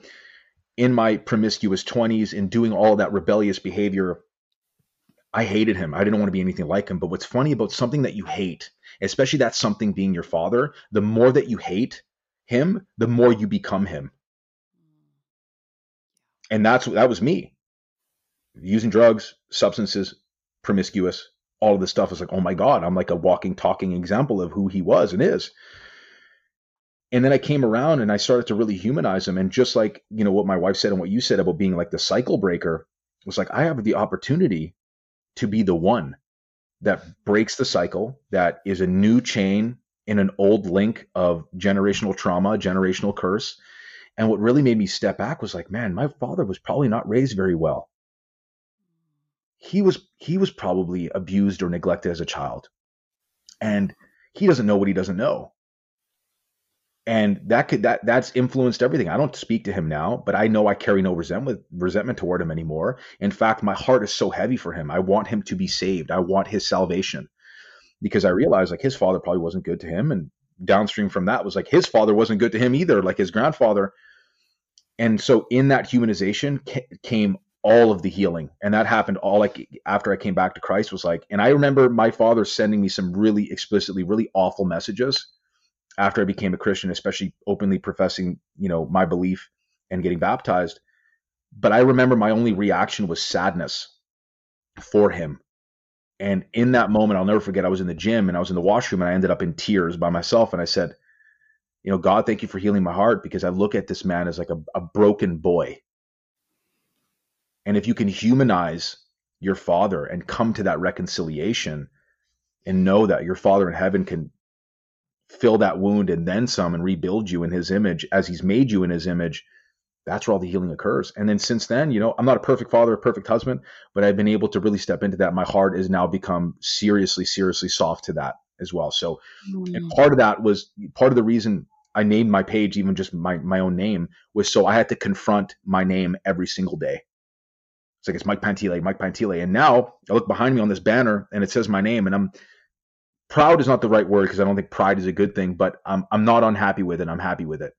Speaker 4: in my promiscuous 20s, in doing all that rebellious behavior, I hated him. I didn't want to be anything like him. But what's funny about something that you hate, especially that something being your father, the more that you hate him, the more you become him and that's that was me using drugs substances promiscuous. All of this stuff is like oh my god i'm like a walking talking example of who he was and is. And then i came around and i started to really humanize him. And just like you know what my wife said and what you said about being like the cycle breaker was like i have the opportunity to be the one that breaks the cycle that is a new chain in an old link of generational trauma generational curse. And what really made me step back was like, man, my father was probably not raised very well. He was he was probably abused or neglected as a child. And he doesn't know what he doesn't know. And that could that that's influenced everything. I don't speak to him now but i know i carry no resentment resentment toward him anymore. In fact my heart is so heavy for him. I want him to be saved. I want his salvation. Because i realize like his father probably wasn't good to him and downstream from that was like his father wasn't good to him either like his grandfather. And so in that humanization came all of the healing. And that happened all like after i came back to christ was like and i remember my father sending me some really explicitly really awful messages after i became a christian especially openly professing you know my belief and getting baptized. But i remember my only reaction was sadness for him. And in that moment i'll never forget i was in the gym and i was in the washroom and i ended up in tears by myself. And i said you know god thank you for healing my heart because i look at this man as like a, a broken boy and if you can humanize your father and come to that reconciliation and know that your father in heaven can fill that wound and then some and rebuild you in his image as he's made you in his image, that's where all the healing occurs. And then since then, you know, I'm not a perfect father, a perfect husband, but I've been able to really step into that. My heart has now become seriously, seriously soft to that as well. So, mm. and part of that was part of the reason I named my page, even just my, my own name, was so I had to confront my name every single day. It's like it's Mike Pantile, Mike Pantile. And now I look behind me on this banner and it says my name, and I'm proud is not the right word because I don't think pride is a good thing, but I'm I'm not unhappy with it. I'm happy with it.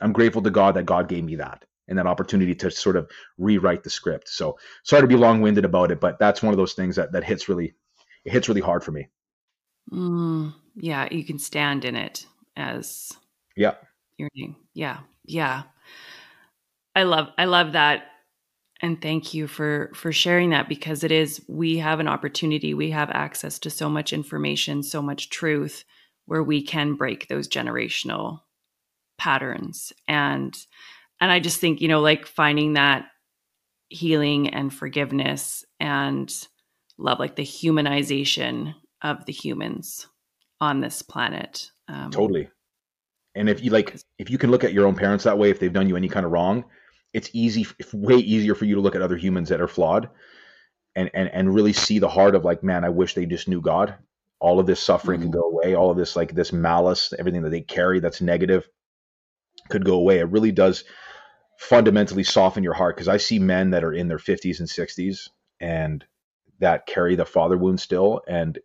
Speaker 4: I'm grateful to God that God gave me that and that opportunity to sort of rewrite the script. So sorry to be long winded about it, but that's one of those things that that hits really it hits really hard for me.
Speaker 1: Mm, yeah, you can stand in it as
Speaker 4: yeah
Speaker 1: your name. Yeah, yeah. I love I love that and thank you for for sharing that because it is we have an opportunity we have access to so much information so much truth where we can break those generational patterns. And and i just think you know like finding that healing and forgiveness and love like the humanization of the humans on this planet
Speaker 4: um, totally. And if you like if you can look at your own parents that way if they've done you any kind of wrong it's easy, it's way easier for you to look at other humans that are flawed and, and, and really see the heart of like, man, I wish they just knew God. All of this suffering mm-hmm. could go away. All of this, like this malice, everything that they carry that's negative could go away. It really does fundamentally soften your heart. Cause I see men that are in their 50s and 60s and that carry the father wound still. And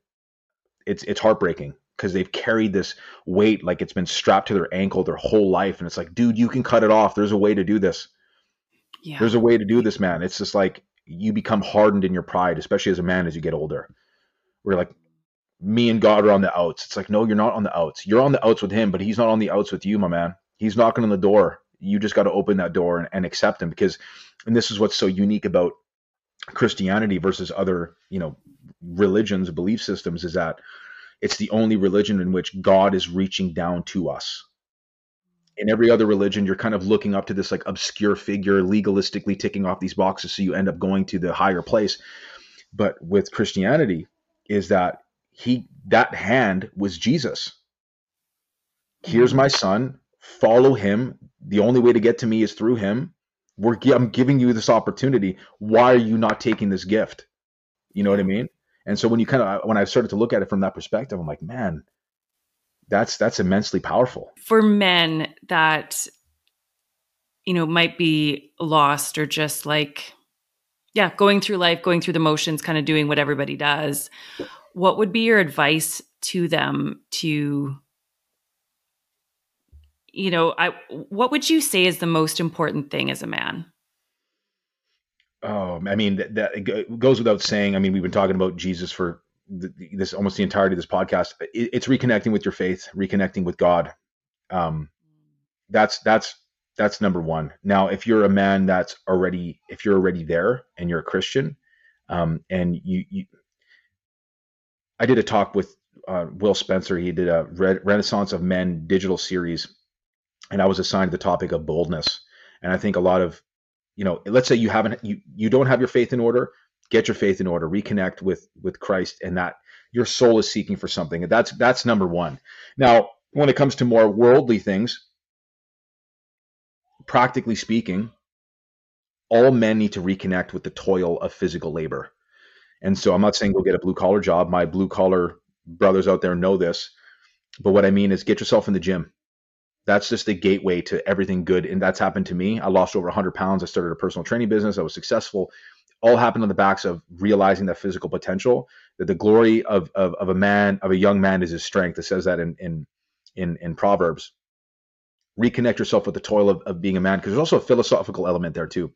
Speaker 4: it's, it's heartbreaking because they've carried this weight like it's been strapped to their ankle their whole life. And it's like, dude, you can cut it off. There's a way to do this There's a way to do this, man. It's just like you become hardened in your pride, especially as a man as you get older. We're like, me and God are on the outs. It's like, no, you're not on the outs. You're on the outs with him, but he's not on the outs with you, my man. He's knocking on the door. You just got to open that door and, and accept him because, and this is what's so unique about Christianity versus other, you know, religions, belief systems is that it's the only religion in which God is reaching down to us in every other religion you're kind of looking up to this like obscure figure legalistically ticking off these boxes so you end up going to the higher place. But with christianity is that he that hand was jesus. Here's my son. Follow him. The only way to get to me is through him. We're i'm giving you this opportunity. Why are you not taking this gift? You know what i mean? And so when you kind of when i started to look at it from that perspective i'm like man that's that's immensely powerful.
Speaker 1: For men that you know might be lost or just like yeah going through life going through the motions kind of doing what everybody does what would be your advice to them to you know i what would you say is the most important thing as a man?
Speaker 4: Oh i mean that, that goes without saying i mean we've been talking about jesus for the, this almost the entirety of this podcast. It, it's reconnecting with your faith, reconnecting with God. Um, that's that's that's number one. Now, if you're a man that's already if you're already there and you're a Christian, um, and you, you, I did a talk with uh, Will Spencer. He did a Re- Renaissance of Men digital series, and I was assigned the topic of boldness. And I think a lot of, you know, let's say you haven't you you don't have your faith in order, get your faith in order, reconnect with with Christ, and that your soul is seeking for something. And that's that's number one. Now, when it comes to more worldly things, practically speaking, all men need to reconnect with the toil of physical labor. And so I'm not saying go get a blue collar job. My blue collar brothers out there know this. But what I mean is get yourself in the gym. That's just the gateway to everything good. And that's happened to me. I lost over 100 pounds. I started a personal training business. I was successful. All happened on the backs of realizing that physical potential, that the glory of, of, of a man, of a young man is his strength. It says that in, in, in, in Proverbs. Reconnect yourself with the toil of, of being a man, because there's also a philosophical element there too.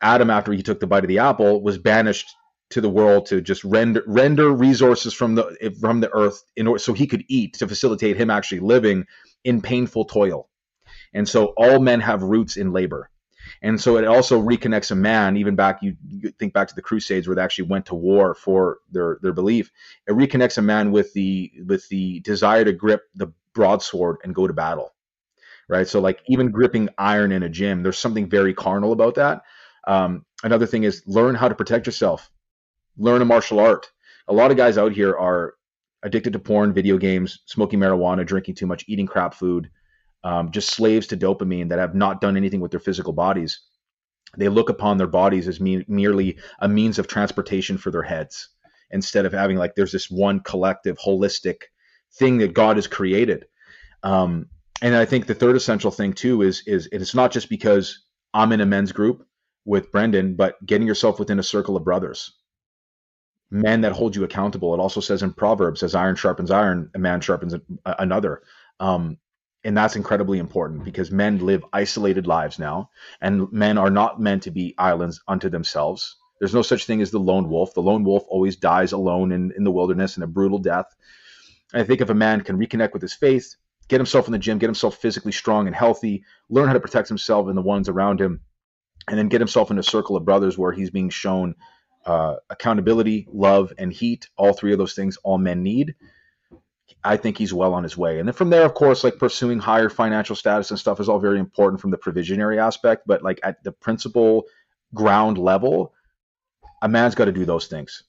Speaker 4: Adam, after he took the bite of the apple, was banished to the world to just render render resources from the from the earth in order so he could eat to facilitate him actually living in painful toil. And so all men have roots in labor. And so it also reconnects a man, even back, you, you, think back to the Crusades where they actually went to war for their, their belief. It reconnects a man with the with the desire to grip the broadsword and go to battle. Right. So like even gripping iron in a gym, there's something very carnal about that. Um, another thing is learn how to protect yourself learn a martial art. A lot of guys out here are addicted to porn, video games, smoking marijuana, drinking too much, eating crap food, um, just slaves to dopamine that have not done anything with their physical bodies. They look upon their bodies as me- merely a means of transportation for their heads instead of having like there's this one collective, holistic thing that God has created. Um, and I think the third essential thing too is is it's not just because I'm in a men's group with Brendan, but getting yourself within a circle of brothers men that hold you accountable. It also says in Proverbs, as iron sharpens iron, a man sharpens another. Um, and that's incredibly important because men live isolated lives now, and men are not meant to be islands unto themselves. There's no such thing as the lone wolf. The lone wolf always dies alone in, in the wilderness in a brutal death. And I think if a man can reconnect with his faith, get himself in the gym, get himself physically strong and healthy, learn how to protect himself and the ones around him, and then get himself in a circle of brothers where he's being shown uh, accountability, love, and heat. All three of those things all men need. I think he's well on his way. And then from there, of course, like pursuing higher financial status and stuff is all very important from the provisionary aspect. But like at the principal ground level, a man's got to do those things.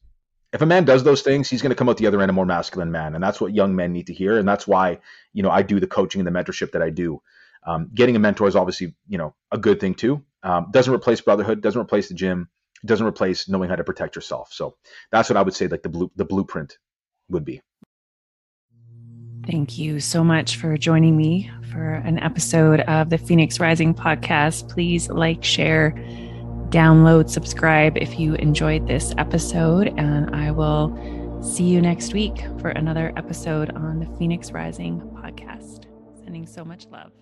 Speaker 4: If a man does those things, he's going to come out the other end a more masculine man, and that's what young men need to hear. And that's why you know I do the coaching and the mentorship that I do. Um, getting a mentor is obviously you know a good thing too. Um, doesn't replace brotherhood, doesn't replace the gym, doesn't replace knowing how to protect yourself. So that's what I would say like the blue the blueprint would be.
Speaker 1: Thank you so much for joining me for an episode of the Phoenix Rising podcast. Please like, share, download, subscribe if you enjoyed this episode, and I will see you next week for another episode on the Phoenix Rising podcast. Sending so much love.